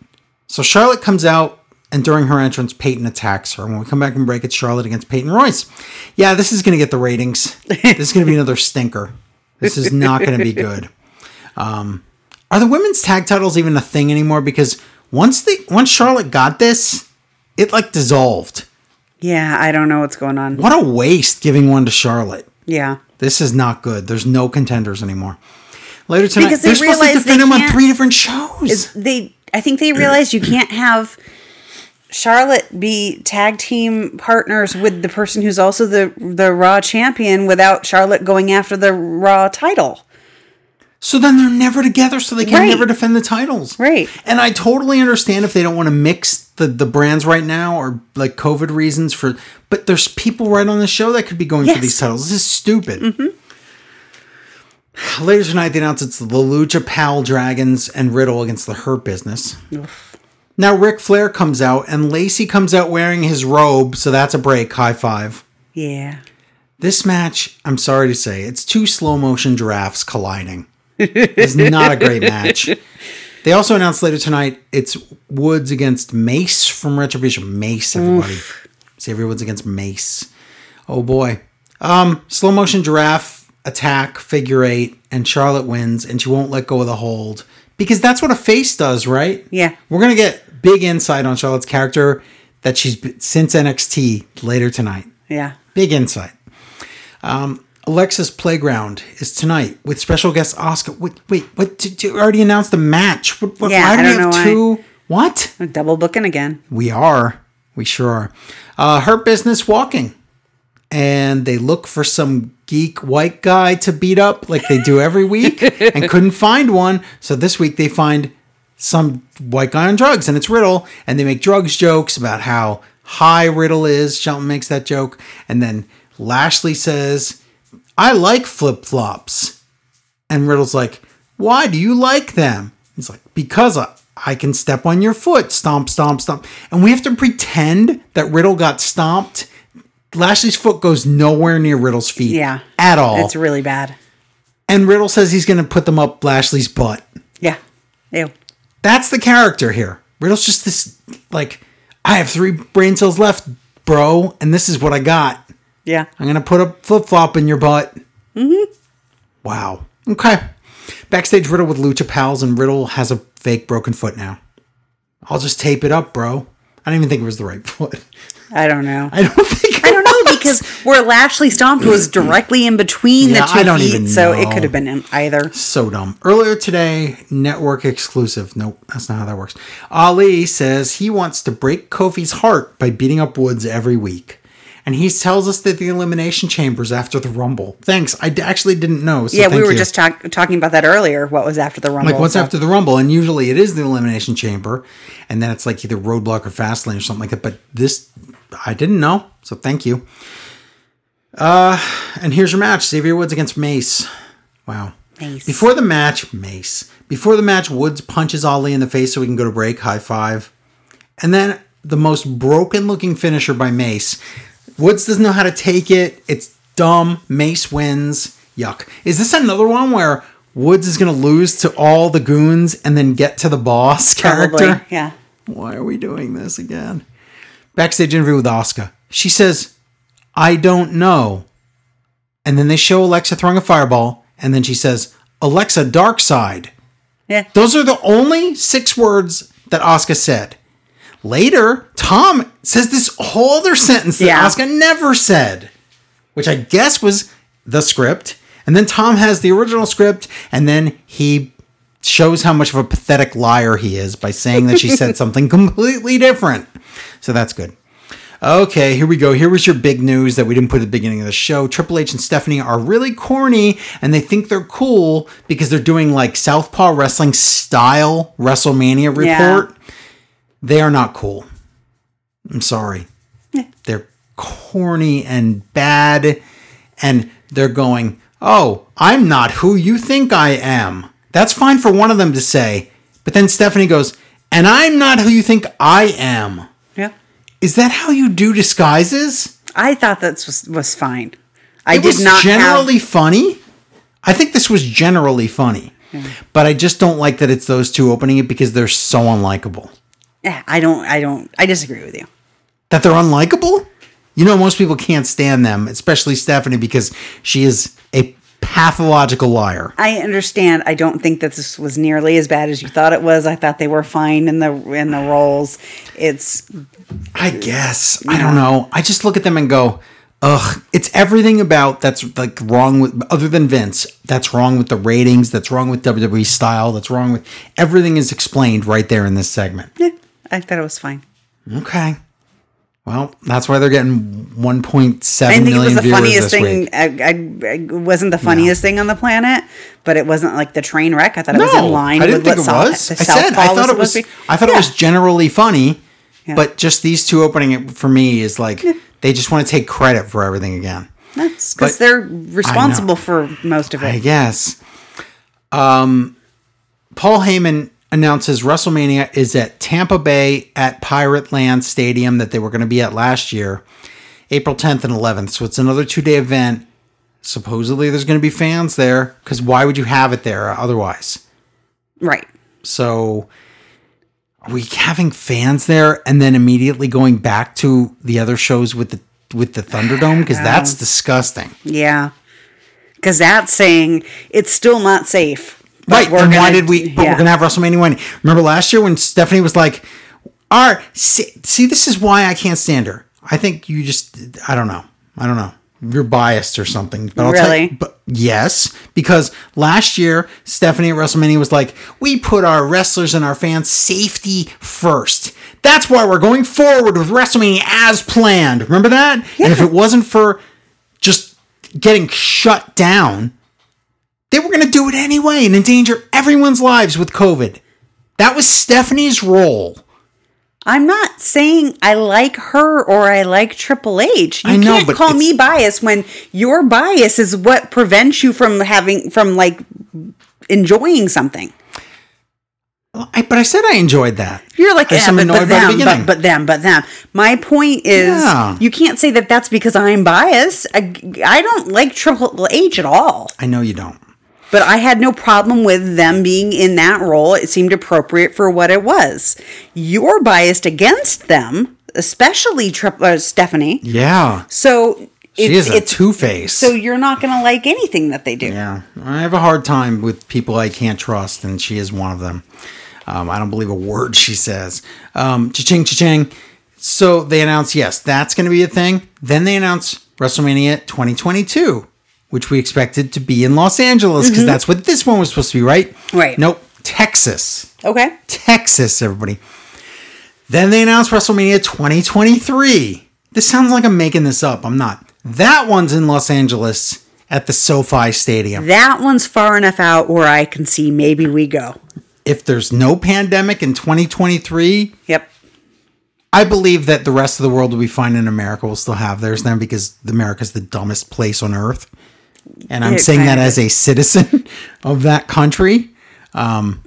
So Charlotte comes out, and during her entrance, Peyton attacks her. When we come back and break, it's Charlotte against Peyton Royce. Yeah, this is going to get the ratings. [laughs] This is going to be another stinker. This is not going to be good. Um, are the women's tag titles even a thing anymore? Because once the once Charlotte got this, it like dissolved. Yeah, I don't know what's going on. What a waste giving one to Charlotte. Yeah. This is not good. There's no contenders anymore. Later tonight, Because they they're supposed to defend them on three different shows. They I think they realized you can't have Charlotte be tag team partners with the person who's also the the Raw champion without Charlotte going after the Raw title. So then they're never together, so they can Right. never defend the titles. Right. And I totally understand if they don't want to mix the, the brands right now or like COVID reasons for but there's people right on the show that could be going for these titles. This is stupid. Mm-hmm. Later tonight they announce it's the Lucha Pal Dragons and Riddle against the Hurt Business. Now Ric Flair comes out and Lacey comes out wearing his robe, so that's a break. High five. Yeah. This match, I'm sorry to say, it's two slow motion giraffes colliding. It's not a great match. [laughs] They also announced later tonight it's Woods against Mace from Retribution. Mace, everybody. Xavier Woods against Mace. Oh boy. Um, slow motion giraffe attack, figure eight, and Charlotte wins, and she won't let go of the hold. Because that's what a face does, right? Yeah. We're gonna get big insight on Charlotte's character that she's been since NXT later tonight. Yeah. Big insight. Um, Alexa's Playground is tonight with special guest Oscar. Wait, wait, what? Did you already announce the match? What, what, Yeah, why do I we have know why. two? What? Double booking again. We are. We sure are. Uh, Hurt Business walking. And they look for some geek white guy to beat up like they do every week [laughs] and couldn't find one. So this week they find some white guy on drugs and it's Riddle. And they make drugs jokes about how high Riddle is. Shelton makes that joke. And then Lashley says, I like flip flops. And Riddle's like, Why do you like them? He's like, Because I, I can step on your foot. Stomp, stomp, stomp. And we have to pretend that Riddle got stomped. Lashley's foot goes nowhere near Riddle's feet. Yeah. At all. It's really bad. and Riddle says he's going to put them up Lashley's butt. Yeah. Ew. That's the character here. Riddle's just this, like, I have three brain cells left, bro, and this is what I got. Yeah. I'm gonna put a flip flop in your butt. Mm-hmm. Wow. Okay. Backstage Riddle with Lucha Pals, and Riddle has a fake broken foot now. I'll just tape it up, bro. I don't even think it was the right [laughs] foot. I don't know. I don't think. I don't because where Lashley stomped was directly in between Yeah, the two I don't feet, even so it could have been either. So dumb. Earlier today, network exclusive. Nope, that's not how that works. Ali says he wants to break Kofi's heart by beating up Woods every week. And he tells us that the elimination chambers after the Rumble. Thanks. I d- actually didn't know. So yeah, we were you. just talk- talking about that earlier. What was after the rumble? Like what's so- after the Rumble, and usually it is the Elimination Chamber, and then it's like either Roadblock or Fastlane or something like that. But this, I didn't know, so thank you. Uh, and here's your match: Xavier Woods against Mace. Wow. Mace. Before the match, Mace. Before the match, Woods punches Ali in the face so we can go to break. High five, and then the most broken-looking finisher by Mace. Woods doesn't know how to take it. It's dumb. Mace wins. Yuck. Is this another one where Woods is going to lose to all the goons and then get to the boss Probably, character? Yeah. Why are we doing this again? Backstage interview with Asuka. She says, I don't know. And then they show Alexa throwing a fireball, and then she says, Alexa, dark side. Yeah. Those are the only six words that Asuka said. Later, Tom says this whole other sentence that Yeah. Asuka never said, which I guess was the script. And then Tom has the original script, and then he shows how much of a pathetic liar he is by saying that she said [laughs] something completely different. So that's good. Okay, here we go. Here was your big news that we didn't put at the beginning of the show. Triple H and Stephanie are really corny and they think they're cool because they're doing like Southpaw Wrestling style WrestleMania Yeah. report. they are not cool. I'm sorry. Yeah. They're corny and bad, and they're going, Oh, I'm not who you think I am. That's fine for one of them to say. But then Stephanie goes, And I'm not who you think I am. Yeah. Is that how you do disguises? I thought that was was fine. I It did was not generally have, funny. I think this was generally funny. But I just don't like that it's those two opening it because they're so unlikable. Yeah, I don't. I don't. I disagree with you. That they're unlikable? You know, most people can't stand them, especially Stephanie, because she is a pathological liar. I understand. I don't think that this was nearly as bad as you thought it was. I thought they were fine in the in the roles. It's I guess. I don't know. I just look at them and go, ugh, it's everything about that's like wrong with, other than Vince, that's wrong with the ratings, that's wrong with WWE style, that's wrong with everything is explained right there in this segment. yeah, I thought it was fine. Okay. Well, that's why they're getting 1.7 I think it was the viewers funniest this thing. week. I, I, it wasn't the funniest thing on the planet, but it wasn't like the train wreck. I thought it was in line I didn't with think what it was. I said I thought it was. to be. I thought it was generally funny, Yeah. but just these two opening it for me is like they just want to take credit for everything again. That's because they're responsible for most of it. I guess. Um, Paul Heyman announces WrestleMania is at Tampa Bay at Pirate Land Stadium that they were going to be at last year, April 10th and 11th. So it's another two day event. Supposedly there's going to be fans there because why would you have it there uh, otherwise? Right. So are we having fans there and then immediately going back to the other shows with the with the Thunderdome because that's [sighs] disgusting. Yeah. Because that's saying it's still not safe. Right. we're Then why did we? But yeah. we're gonna have WrestleMania? Remember last year when Stephanie was like, "All right, see, see, this is why I can't stand her." I think you just, I don't know, I don't know. You're biased or something. But I'll tell you- Really? but yes, because last year Stephanie at WrestleMania was like, "We put our wrestlers and our fans' safety first. That's why we're going forward with WrestleMania as planned." Remember that? And if it wasn't for just getting shut down, they were going to do it anyway and endanger everyone's lives with COVID. That was Stephanie's role. I'm not saying I like her or I like Triple H. You know, can't call me biased when your bias is what prevents you from having from like enjoying something. I, but I said I enjoyed that. You're like, yeah, but, annoyed but by the them, beginning. but, but them, but them. My point is, Yeah. you can't say that that's because I'm biased. I, I don't like Triple H at all. I know you don't. But I had no problem with them being in that role. It seemed appropriate for what it was. You're biased against them, especially Tri- uh, Stephanie. Yeah. So She it's, is a two face. so you're not going to like anything that they do. yeah. I have a hard time with people I can't trust, and she is one of them. Um, I don't believe a word she says. Um, cha-ching, cha-ching. So they announce, yes, that's going to be a thing. Then they announce WrestleMania 2022, which we expected to be in Los Angeles because that's what this one was supposed to be, right? Mm-hmm. Right. Nope. Texas. Okay. Texas, everybody. Then they announced WrestleMania 2023. This sounds like I'm making this up. I'm not. That one's in Los Angeles at the SoFi Stadium. That one's far enough out where I can see maybe we go. If there's no pandemic in 2023, Yep. I believe that the rest of the world will be fine and America will still have theirs then because America's the dumbest place on earth. And I'm It saying that as a citizen [laughs] of that country. Um,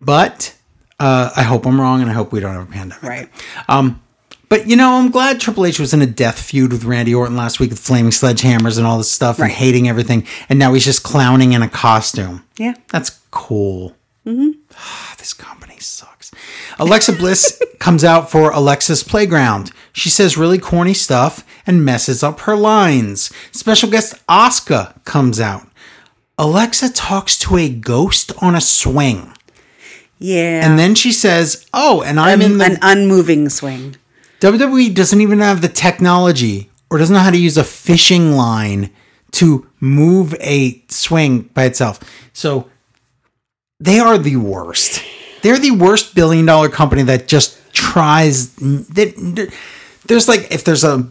but uh, I hope I'm wrong and I hope we don't have a pandemic. Right. Um, but you know, I'm glad Triple H was in a death feud with Randy Orton last week with flaming sledgehammers and all this stuff Right. and hating everything, and now he's just clowning in a costume. Yeah. That's cool. [sighs] this company sucks. Alexa Bliss [laughs] comes out for Alexa's Playground. She says really corny stuff and messes up her lines. Special guest Asuka comes out. Alexa talks to a ghost on a swing. Yeah. And then she says, Oh, and I'm um, in the an unmoving swing. WWE doesn't even have the technology or doesn't know how to use a fishing line to move a swing by itself. So they are the worst. They're the worst billion dollar company that just tries that there's like if there's a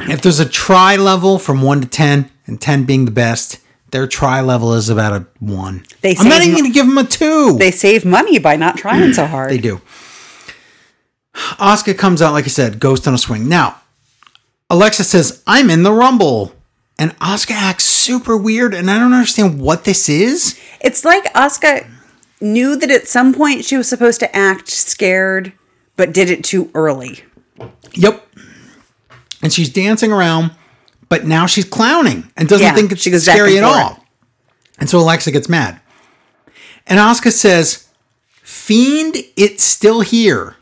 if there's a try level from 1 to 10 and 10 being the best, their try level is about a 1. They I'm not even mo- going to give them a 2. They save money by not [clears throat] trying so hard. They do. Oscar comes out, like I said, ghost on a swing. Now, Alexa says, I'm in the Rumble. And Oscar acts super weird, and I don't understand what this is. It's like Asuka knew that at some point she was supposed to act scared, but did it too early. Yep. And she's dancing around, but now she's clowning and doesn't Yeah, think it's she goes scary at all. And so Alexa gets mad. And Asuka says, Fiend, it's still here.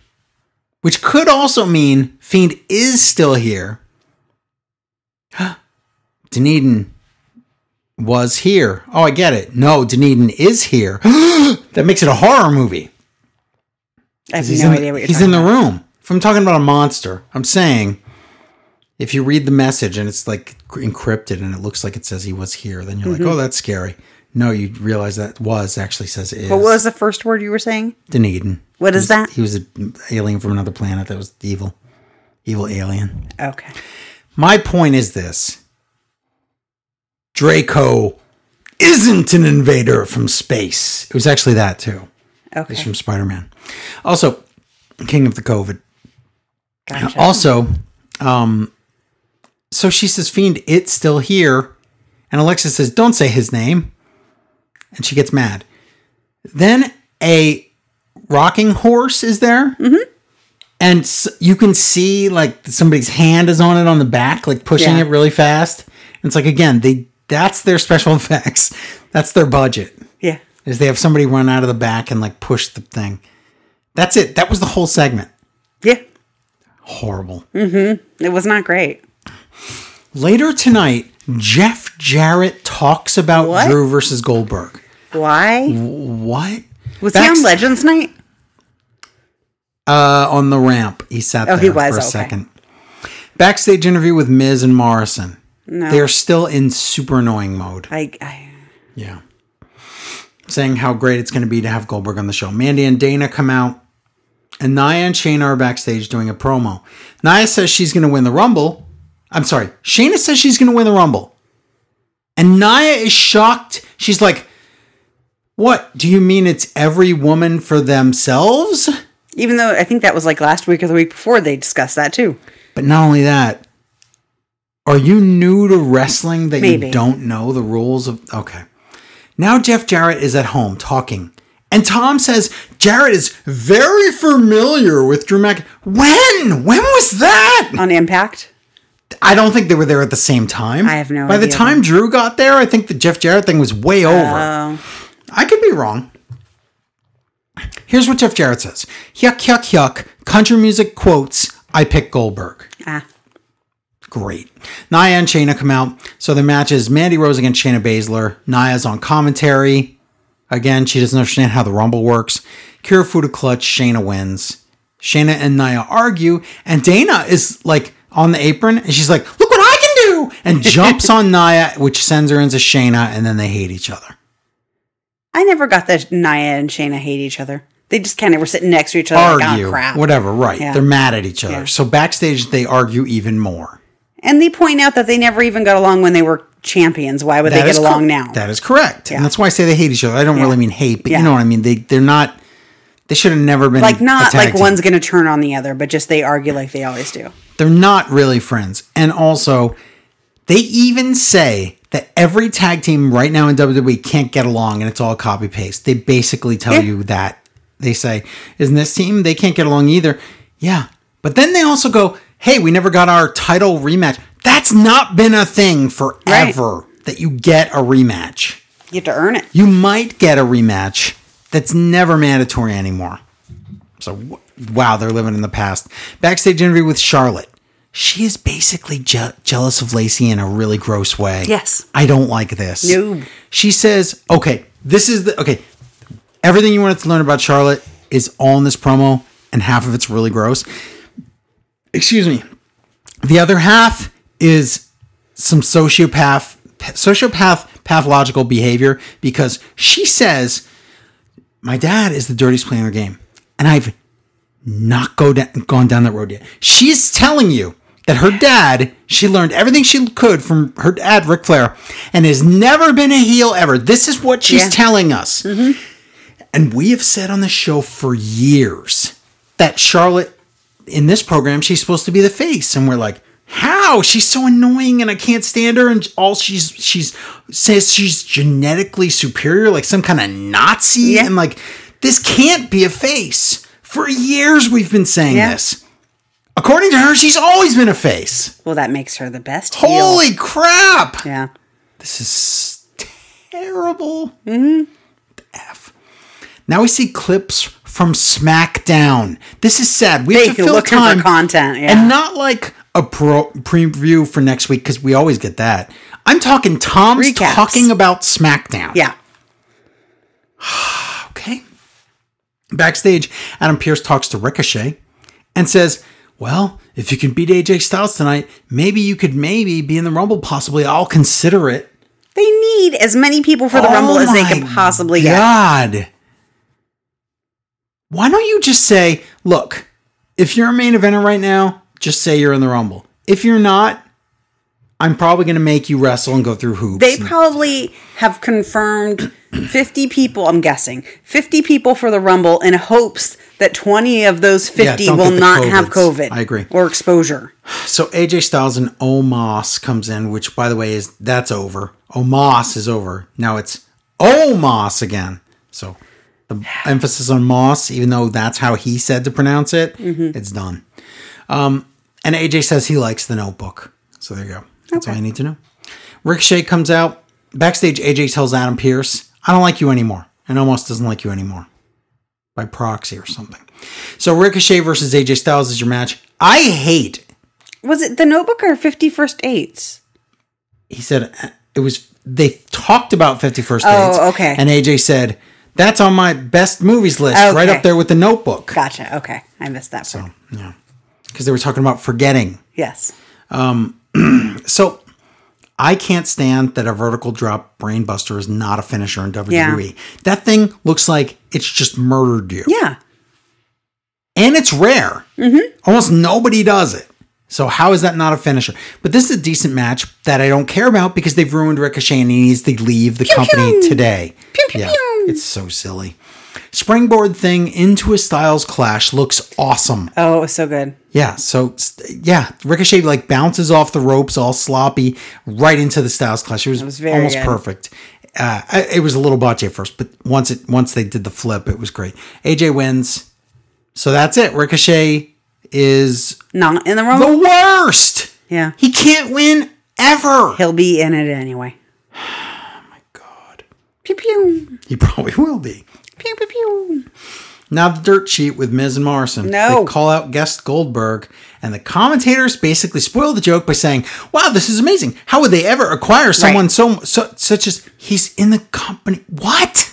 Which could also mean Fiend is still here. [gasps] Dunedin was here. Oh, I get it. No, Dunedin is here. [gasps] that makes it a horror movie. I have He's, no in, idea what you're he's in the about. room. If I'm talking about a monster, I'm saying if you read the message and it's like encrypted and it looks like it says he was here, then you're Mm-hmm. like, oh, that's scary. No, you realize that was actually says is. What was the first word you were saying? Dunedin? What is that? He was an alien from another planet that was evil. Evil alien. Okay. My point is this Draco isn't an invader from space. It was actually that too. Okay. It's from Spider Man. Also, King of the COVID. Gotcha. Also, um, so she says, Fiend, it's still here. And Alexa says, don't say his name. And she gets mad. Then a rocking horse is there. Mm-hmm. And s- you can see like somebody's hand is on it on the back, like pushing Yeah. it really fast. And it's like, again, they that's their special [laughs] effects. That's their budget. yeah. Is they have somebody run out of the back and like push the thing. That's it. That was the whole segment. Yeah. Horrible. Mm-hmm. It was not great. Later tonight, Jeff Jarrett talks about What? Drew versus Goldberg. Why? What? Was Backst- he on Legends Night? Uh, on the ramp. He sat Oh, there he was, for a okay. second. Backstage interview with Miz and Morrison. No. They're still in super annoying mode. I, I Yeah. Saying how great it's going to be to have Goldberg on the show. Mandy and Dana come out, and Nia and Shayna are backstage doing a promo. Nia says she's going to win the Rumble. I'm sorry. Shayna says she's going to win the Rumble. And Nia is shocked. She's like, What? Do you mean it's every woman for themselves? even though I think that was like last week or the week before they discussed that too. But not only that, are you new to wrestling that Maybe. you don't know the rules of? Okay. Now Jeff Jarrett is at home talking, and Tom says Jarrett is very familiar with Drew Mac. When? When was that? On Impact? I don't think they were there at the same time. I have no By the time Drew got there, I think the Jeff Jarrett thing was way over. Oh. I could be wrong. Here's what Jeff Jarrett says Yuck, yuck, yuck. Country music quotes, I pick Goldberg. Ah. Great. Nia and Shayna come out. So the match is Mandy Rose against Shayna Baszler. Nia's on commentary. Again, she doesn't understand how the Rumble works. Kirifuda clutch. Shayna wins. Shayna and Nia argue, and Dana is like on the apron, and she's like, "Look what I can do!" and [laughs] jumps on Nia, which sends her into Shayna, and then they hate each other. I never got that Nia and Shayna hate each other. They just kind of were sitting next to each other like, ah, Argue, oh, crap. whatever. Right? Yeah. They're mad at each other. Yeah. So backstage, they argue even more. And they point out that they never even got along when they were champions. Why would That they get cor- along now? That is correct, Yeah. and that's why I say they hate each other. I don't Yeah. really mean hate, but Yeah. you know what I mean. They they're not. They should have never been like not like team. one's going to turn on the other, but just they argue like they always do. They're not really friends, and also they even say that every tag team right now in WWE can't get along, and it's all copy paste. They basically tell you that they say, "Isn't this team? They can't get along either." Yeah, but then they also go, "Hey, we never got our title rematch." That's not been a thing forever. That you get a rematch. You have to earn it. you might get a rematch that's never mandatory anymore. So, wow, they're living in the past. Backstage interview with Charlotte. She is basically je- jealous of Lacey in a really gross way. Yes. I don't like this. No. She says, okay, this is the, okay, everything you wanted to learn about Charlotte is all in this promo, and half of it's really gross. Excuse me. The other half is some sociopath sociopath pathological behavior because she says my dad is the dirtiest player in the game and i've not go down, gone down that road yet she's telling you that her dad she learned everything she could from her dad Ric Flair and has never been a heel ever this is what she's Yeah. telling us mm-hmm. and we have said on the show for years that Charlotte in this program she's supposed to be the face, and we're like, how? She's so annoying, and I can't stand her. And all she's she's says she's genetically superior, like some kind of Nazi, Yeah. and like this can't be a face. For years we've been saying Yeah. this. According to her, she's always been a face. Well, that makes her the best. heel. Holy crap! Yeah. This is terrible. Mm-hmm. F. Now we see clips from SmackDown. This is sad. We have to fill time content. Yeah. and not like a pro- preview for next week because we always get that. I'm talking Tom's Recaps. talking about SmackDown. yeah. [sighs] Okay. Backstage, Adam Pearce talks to Ricochet and says, Well, if you can beat AJ Styles tonight, maybe you could maybe be in the Rumble, possibly. I'll consider it. They need as many people for the Rumble as they Oh can possibly get. God. Why don't you just say, look, if you're a main eventer right now, just say you're in the Rumble. If you're not, I'm probably going to make you wrestle and go through hoops. They probably have confirmed [clears throat] 50 people, I'm guessing, 50 people for the Rumble in hopes that 20 of those 50 don't will not have COVID. I agree. Or exposure. so AJ Styles and Omos comes in, which by the way is that's over. Omos is over. Now it's Omos again. So the emphasis on Moss, even though that's how he said to pronounce it, Mm-hmm. it's done. Um, and AJ says he likes the notebook. So there you go. That's all you need to know. Ricochet comes out. Backstage, AJ tells Adam Pearce, I don't like you anymore. And Omos doesn't like you anymore. By proxy or something. So Ricochet versus AJ Styles is your match. I hate, Was it the notebook or 50 First Dates? he said, it was, they talked about 51st Oh, Dates. okay. And AJ said, that's on my best movies list, right up there with the notebook. Gotcha. Okay. I missed that part. Yeah. Because they were talking about forgetting. Yes. [clears throat] So I can't stand that a vertical drop brainbuster is not a finisher in WWE. That thing looks like it's just murdered you. Yeah. And it's rare. Mm-hmm. Almost nobody does it. So how is that not a finisher? But this is a decent match that I don't care about because they've ruined Ricochet and he needs to leave the company pew. today. Pew, pew, yeah, pew. It's so silly. Springboard thing into a Styles clash looks awesome. Oh, it was so good. Yeah, so yeah, Ricochet like bounces off the ropes all sloppy right into the Styles clash. It was, was very almost good. perfect. Uh, it was a little botchy at first, but once it once they did the flip, it was great. AJ wins, so that's it. Ricochet is Not in the Rumble. the worst. Yeah. He can't win ever. He'll be in it anyway. Pew pew. he probably [laughs] will be. Pew pew pew. Now the dirt sheet with Miz and Morrison. No. They call out guest Goldberg, and the commentators basically spoil the joke by saying, "Wow, this is amazing! How would they ever acquire someone Right. so, so such as he's in the company? What?"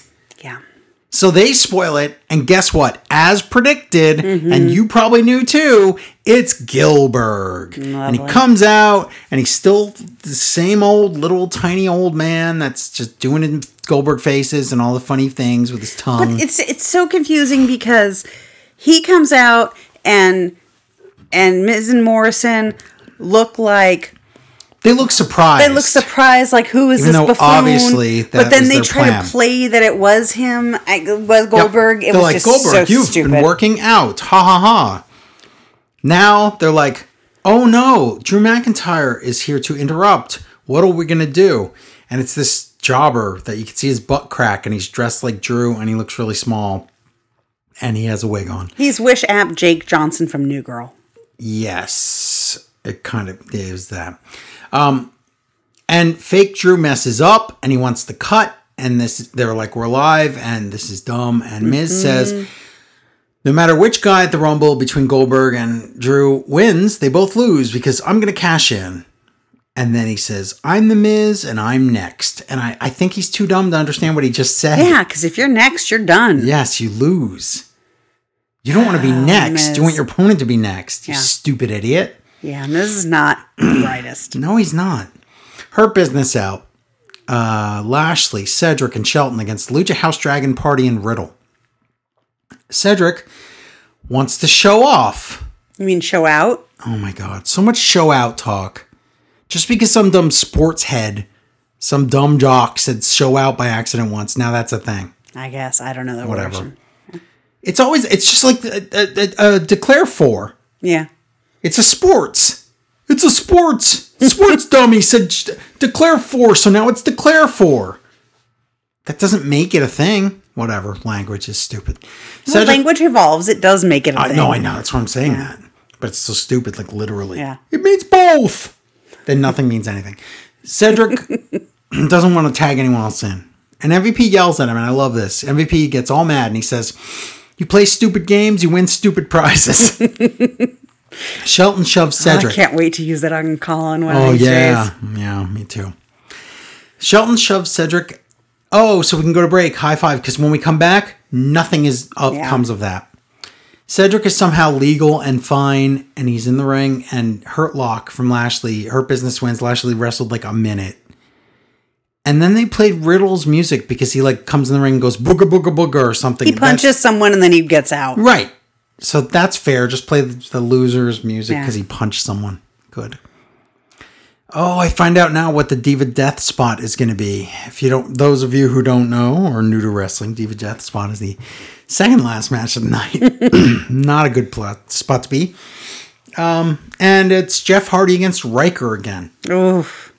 So they spoil it, and guess what? As predicted, Mm-hmm. and you probably knew too, it's Gillberg. And he comes out, and he's still the same old little tiny old man that's just doing Goldberg faces and all the funny things with his tongue. But It's it's so confusing because he comes out and and Miz and Morrison look like they look surprised. they look surprised, like who is Even this buffoon? obviously but then they try plan. to play that it was him, I- was Yep. Goldberg. It they're was like just Goldberg, so you've stupid. been working out. Ha ha ha. Now they're like, oh no, Drew McIntyre is here to interrupt. What are we gonna do? And it's this jobber that you can see his butt crack, and he's dressed like Drew, and he looks really small, and he has a wig on. He's Wish App Jake Johnson from New Girl. Yes, it kind of is that. Um, and fake Drew messes up, and he wants to cut. And this, they're like, "We're live," and this is dumb. And Miz says, "No matter which guy at the Rumble between Goldberg and Drew wins, they both lose because I'm going to cash in." And then he says, "I'm the Miz, and I'm next." And I, I think he's too dumb to understand what he just said. Yeah, because if you're next, you're done. Yes, you lose. You don't want to be next. Miz. You want your opponent to be next. You Yeah. stupid idiot. Yeah, and this is not [clears throat] the brightest. No, he's not. Hurt Business out. Uh, Lashley, Cedric, and Shelton against Lucha House Dragon Party and Riddle. Cedric wants to show off. You mean show out? Oh my god, so much show out talk. Just because some dumb sports head, some dumb jock said show out by accident once, now that's a thing. I guess I don't know that Whatever. version. It's always, it's just like a, a, a, a declare for. Yeah. It's a sports. It's a sports. Sports dummy said declare four, so now it's declare four. That doesn't make it a thing. Whatever. Language is stupid. When Cedric- language evolves, it does make it a I thing. know, I know. That's why I'm saying that. But it's so stupid, like literally. Yeah. It means both. Then nothing means anything. Cedric [laughs] doesn't want to tag anyone else in. And MVP yells at him, and I love this. MVP gets all mad and he says, You play stupid games, you win stupid prizes. [laughs] Shelton shoves oh, Cedric. I can't wait to use that on Colin one Oh yeah, days. yeah, me too. Shelton shoves Cedric. Oh, so we can go to break. High five, because when we come back, nothing is up Yeah. comes of that. Cedric is somehow legal and fine, and he's in the ring. And Hurt Lock from Lashley, Hurt Business wins. Lashley wrestled like a minute, and then they played Riddle's music because he like comes in the ring and goes booger booger booger or something. He punches someone and then he gets out. Right. So that's fair. Just play the, loser's music Yeah. because he punched someone. Good. Oh, I find out now what the Diva Death spot is going to be. If you don't, those of you who don't know or are new to wrestling, Diva Death spot is the second last match of the night. [clears throat] Not a good plot, spot to be. Um, and it's Jeff Hardy against Ryker again. Oof.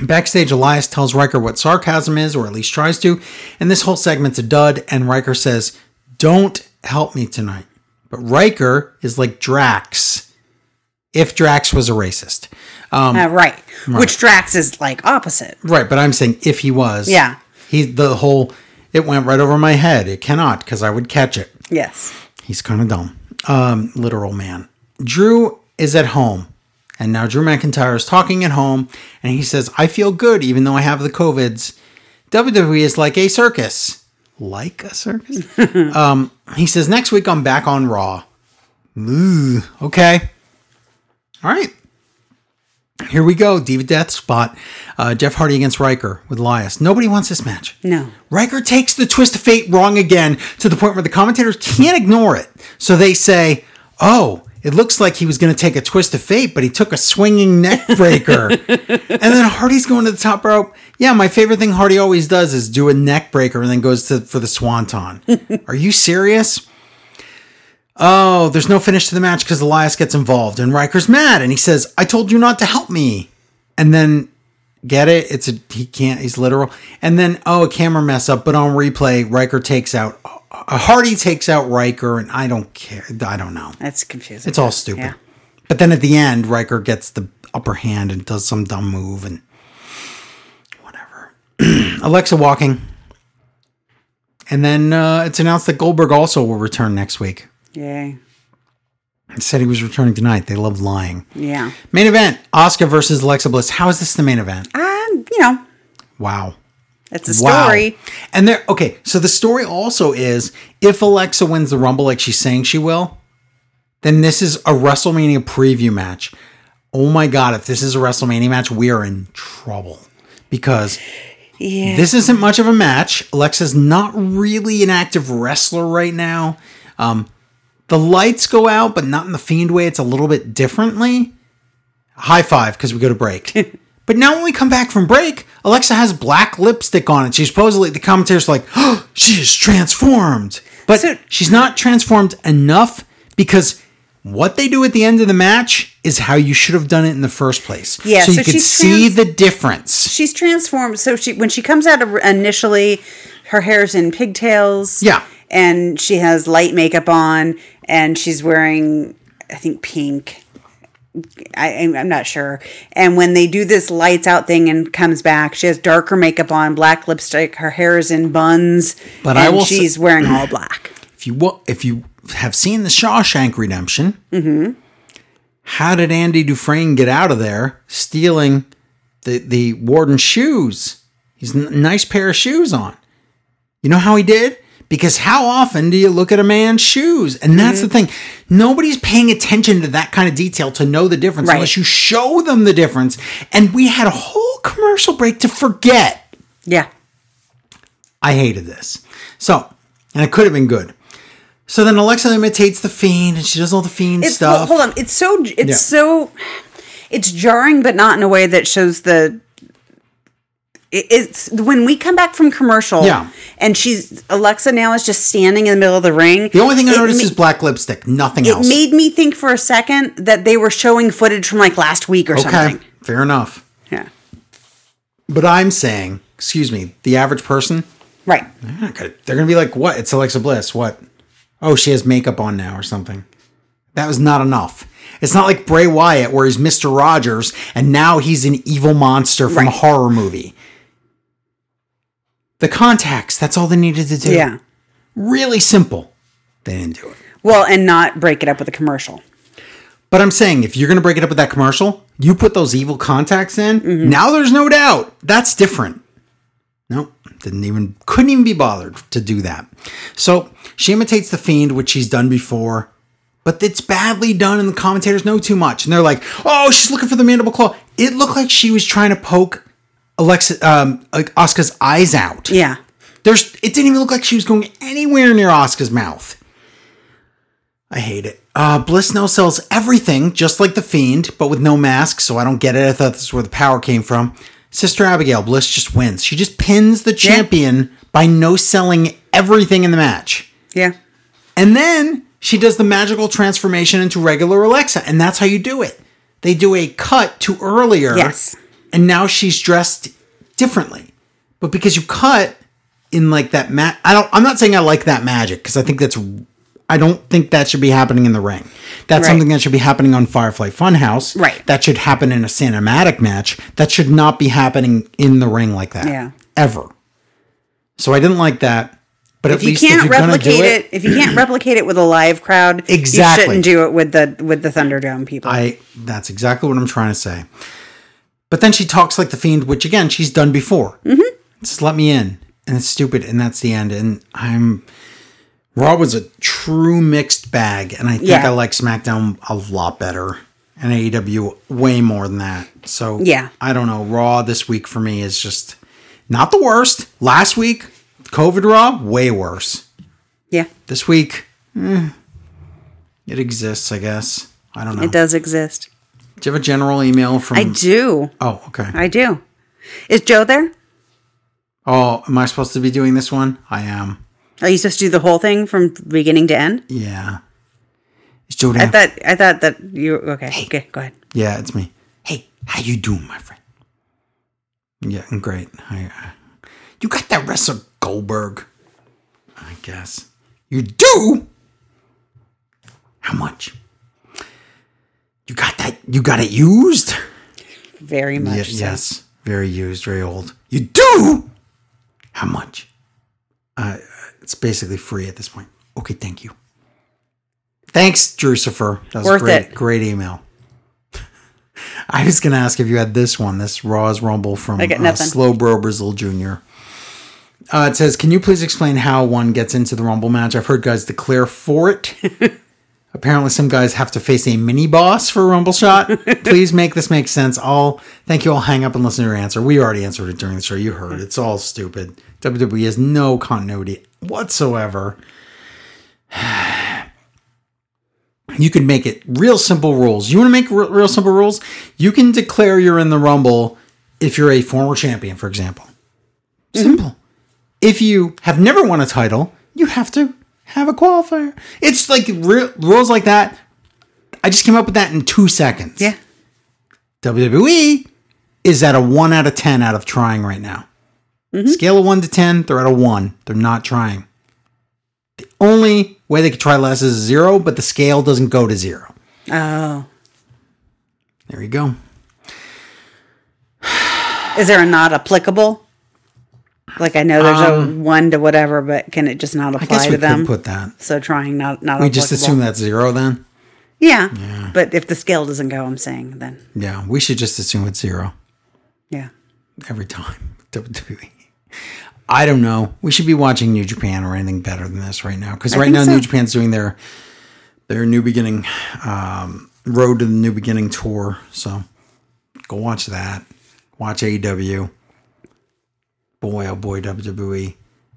Backstage, Elias tells Ryker what sarcasm is, or at least tries to, and this whole segment's a dud. And Ryker says, Don't help me tonight. But Ryker is like Drax, if Drax was a racist. Um, Uh, right. Which Drax is like opposite. right, but I'm saying if he was. Yeah. He, the whole, it went right over my head. It cannot, because I would catch it. Yes. He's kind of dumb. Um, literal man. Drew is at home. And now Drew McIntyre is talking at home. And he says, I feel good even though I have the COVIDs. WWE is like a circus. Like a circus? [laughs] um, he says, next week I'm back on Raw. Ooh, okay. All right. Here we go. Diva Death spot. Uh, Jeff Hardy against Ryker with Elias. Nobody wants this match. No. Ryker takes the twist of fate wrong again to the point where the commentators can't ignore it. So they say, "Oh, it looks like he was going to take a twist of fate, but he took a swinging neck [laughs] breaker." and then Hardy's going to the top rope. Yeah, my favorite thing Hardy always does is do a neck breaker and then goes to for the swanton. [laughs] Are you serious? Oh, there's no finish to the match because Elias gets involved and Ryker's mad and he says, "I told you not to help me." And then get it? It's a he can't. He's literal. And then oh, a camera mess up, but on replay, Ryker takes out Hardy takes out Ryker, and I don't care. I don't know. That's confusing. It's all stupid. Yeah. But then at the end, Ryker gets the upper hand and does some dumb move and whatever. [clears throat] Alexa walking. And then uh, it's announced that Goldberg also will return next week. Yay. It said he was returning tonight. They love lying. Yeah. Main event: Oscar versus Alexa Bliss. How is this the main event? Um, you know, Wow. It's a Wow. story. And there, okay, so the story also is if Alexa wins the Rumble like she's saying she will, then this is a WrestleMania preview match. Oh my God, if this is a WrestleMania match, we are in trouble because Yeah. this isn't much of a match. Alexa's not really an active wrestler right now. Um, the lights go out, but not in the Fiend way. It's a little bit differently. High five because we go to break. [laughs] but now when we come back from break, Alexa has black lipstick on, and she's supposedly the commentators like, oh, she is transformed, but So- she's not transformed enough because. What they do at the end of the match is how you should have done it in the first place. Yeah, so you so she's see trans- the difference. she's transformed. So she when she comes out initially, her hair's in pigtails. Yeah. and she has light makeup on, and she's wearing, I think, pink. I, I'm I'm not sure. And when they do this lights out thing and comes back, she has darker makeup on, black lipstick. Her hair is in buns, But and I will say- she's wearing all black. if you if you have seen the Shawshank Redemption, mm-hmm. how did Andy Dufresne get out of there stealing the the warden's shoes? He's a nice pair of shoes on. You know how he did? Because how often do you look at a man's shoes? And that's the mm-hmm. thing. Nobody's paying attention to that kind of detail to know the difference Right. unless you show them the difference. And we had a whole commercial break to forget. Yeah, I hated this. So, and it could have been good. So then Alexa imitates the fiend and she does all the fiend it's stuff. hold on. It's so it's Yeah. so it's jarring, but not in a way that shows the it's when we come back from commercial. Yeah. and she's Alexa now is just standing in the middle of the ring. The only thing I It noticed ma- is black lipstick, nothing It else. It made me think for a second that they were showing footage from like last week or okay, something. fair enough. Yeah. But I'm saying, excuse me, the average person, Right. they're gonna- they're going to be like, what? It's Alexa Bliss. What? Oh, she has makeup on now or something. That was not enough. It's not like Bray Wyatt where he's Mr. Rogers and now he's an evil monster from a horror movie. The contacts, that's all they needed to do. Yeah. Really simple. They didn't do it. Well, and not break it up with a commercial. But I'm saying if you're going to break it up with that commercial, you put those evil contacts in. Mm-hmm. Now there's no doubt. That's different. Nope. Didn't even, couldn't even be bothered to do that. So she imitates the fiend, which she's done before, but it's badly done and the commentators know too much. And they're like, oh, she's looking for the mandible claw. It looked like she was trying to poke Alexa, um, like Oscar's eyes out. Yeah. There's it didn't even look like she was going anywhere near Oscar's mouth. I hate it. Uh, Bliss no sells everything, just like the Fiend, but with no mask, so I don't get it. I thought this is where the power came from. Sister Abigail, Bliss just wins. She just pins the champion by no selling everything in the match. Yeah. And then she does the magical transformation into regular Alexa, and that's how you do it. They do a cut to earlier. Yes. And now she's dressed differently. But because you cut in like that mat I don't I'm not saying I like that magic because I think that's I don't think that should be happening in the ring. That's Right. something that should be happening on Firefly Funhouse. Right. That should happen in a cinematic match. That should not be happening in the ring like that. Yeah. Ever. So I didn't like that. But If you can't you're gonna do replicate it, if you can't [clears throat] replicate it with a live crowd, Exactly. you shouldn't do it with the with the Thunderdome people. I that's exactly what I'm trying to say. But then she talks like the fiend, which again she's done before. Mm-hmm. Just let me in, and it's stupid, and that's the end. And I'm Raw was a true mixed bag, and I think Yeah. I like SmackDown a lot better, and AEW way more than that. So Yeah. I don't know. Raw this week for me is just not the worst. Last week, COVID Raw, way worse. yeah, This week, eh, it exists, I guess. I don't know. it does exist. Do you have a general email from? I do. Oh, okay. I do. Is Joe there? oh, am I supposed to be doing this one? I am. Are you supposed to do the whole thing from beginning to end? Yeah. It's Joe there? I thought I thought that you okay. Okay, go ahead. yeah, it's me. Hey, how you doing, my friend? Yeah, I'm great. I, uh, you got that Russell Goldberg? I guess you do. How much? You got that? You got it used? Very much. Ye- so. yes, very used, very old. You do? How much? Uh, it's basically free at this point. Okay, thank you. Thanks, Drucifer. That was Worth great, it. great email. [laughs] I was going to ask if you had this one, this Raw's Rumble from I uh, nothing. Slow Bro Brazil Jr. Uh, it says, Can you please explain how one gets into the Rumble match? I've heard guys declare for it. [laughs] Apparently, some guys have to face a mini boss for a Rumble shot. [laughs] Please make this make sense. I'll thank you. I'll hang up and listen to your answer. We already answered it during the show. You heard it's all stupid. WWE has no continuity whatsoever. [sighs] You can make it real simple rules. You want to make re- real simple rules? You can declare you're in the Rumble if you're a former champion, for example. Mm-hmm. Simple. If you have never won a title, you have to have a qualifier. It's like re- rules like that. I just came up with that in two seconds. Yeah. WWE is at a one out of 10 out of trying right now. Mm-hmm. Scale of one to 10, they're at a one. They're not trying. The only way they could try less is zero, but the scale doesn't go to zero. Oh. There you go. Is there a not applicable? Like I know there's a one to whatever, but can it just not Um, I guess apply we to them? could put that. so trying not not. We just assume that's zero then? Yeah. yeah. But if the scale doesn't go, I'm saying then Yeah, we should just assume it's zero yeah. every time. [laughs] I don't know. We should be watching New Japan or anything better than this right now. Because right now, so. New Japan's doing their their new beginning um, road to the new beginning tour. So go watch that. Watch AEW. Boy, oh boy, WWE.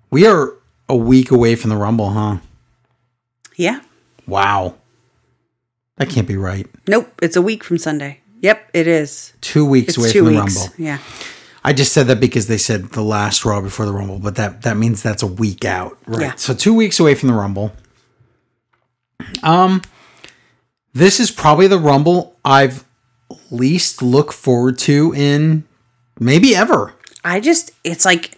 We are a week away from the Rumble, huh? Yeah. Wow. That can't be right. Nope. It's a week from Sunday. Yep, it is. Two weeks It's away two from the. Rumble. Yeah. I just said that because they said the last Raw before the Rumble, but that that means that's a week out, right? Yeah. So two weeks away from the Rumble. Um, this is probably the Rumble I've least look forward to in maybe ever. I just, it's like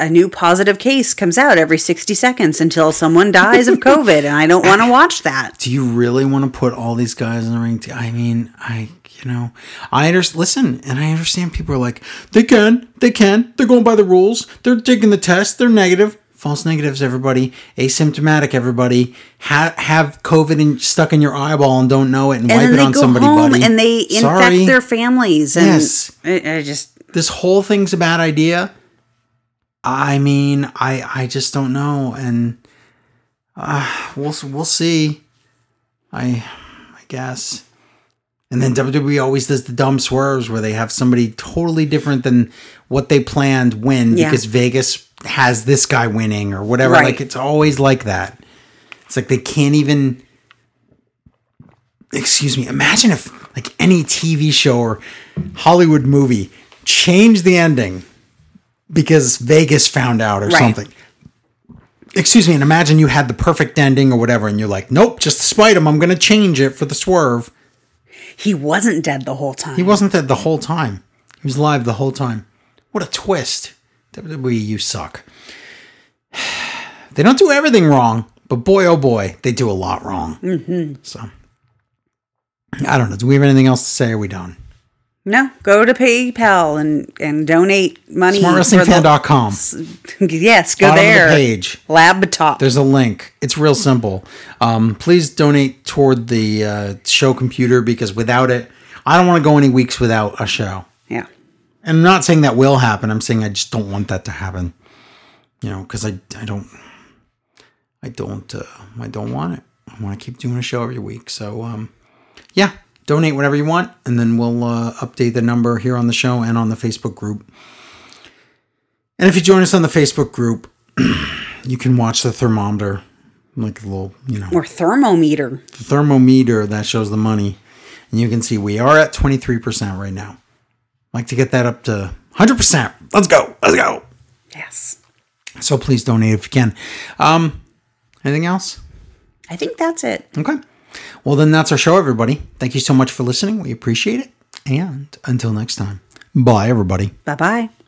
a new positive case comes out every 60 seconds until someone dies of [laughs] COVID, and I don't want to watch that. Do you really want to put all these guys in the ring? I mean, I you know, I understand. Listen, and I understand people are like, they can, they can, they're going by the rules, they're taking the test, they're negative. False negatives, everybody. Asymptomatic, everybody. Ha- have COVID in, stuck in your eyeball and don't know it and, And wipe it on somebody, home buddy. and they infect Sorry. their families. And Yes. I, I just, this whole thing's a bad idea. I mean, I I just don't know, and uh, we'll we'll see. I I guess. And then WWE always does the dumb swerves where they have somebody totally different than what they planned win Yeah. because Vegas has this guy winning or whatever. Right. Like it's always like that. It's like they can't even. Excuse me. Imagine if like any TV show or Hollywood movie changed the ending because Vegas found out or Right. something. Excuse me, and imagine you had the perfect ending or whatever, and you're like, nope, just spite him, I'm going to change it for the swerve. he wasn't dead the whole time. He wasn't dead the whole time. He was live the whole time. What a twist. WWE, you suck. [sighs] They don't do everything wrong, but boy, oh boy, they do a lot wrong. Mm-hmm. So, I don't know. Do we have anything else to say? Or are we done? No, go to PayPal and, and donate money. SmartWrestlingFan.com. Yes, go Bottom there. the page. Lab top. There's a link. It's real simple. Um, please donate toward the uh, show computer because without it, I don't want to go any weeks without a show. yeah. And I'm not saying that will happen. I'm saying I just don't want that to happen. You know, because I I don't I don't uh, I don't want it. I want to keep doing a show every week. So um, yeah, donate whatever you want, and then we'll uh, update the number here on the show and on the Facebook group. And if you join us on the Facebook group, [clears throat] you can watch the thermometer, like a little you know Or thermometer. the thermometer that shows the money, and you can see we are at 23% right now. like to get that up to 100%. Let's go. Let's go. Yes. So please donate if you can. Um, anything else? I think that's it. Okay. Well, then that's our show, everybody. Thank you so much for listening. We appreciate it. And until next time, bye, everybody. Bye bye.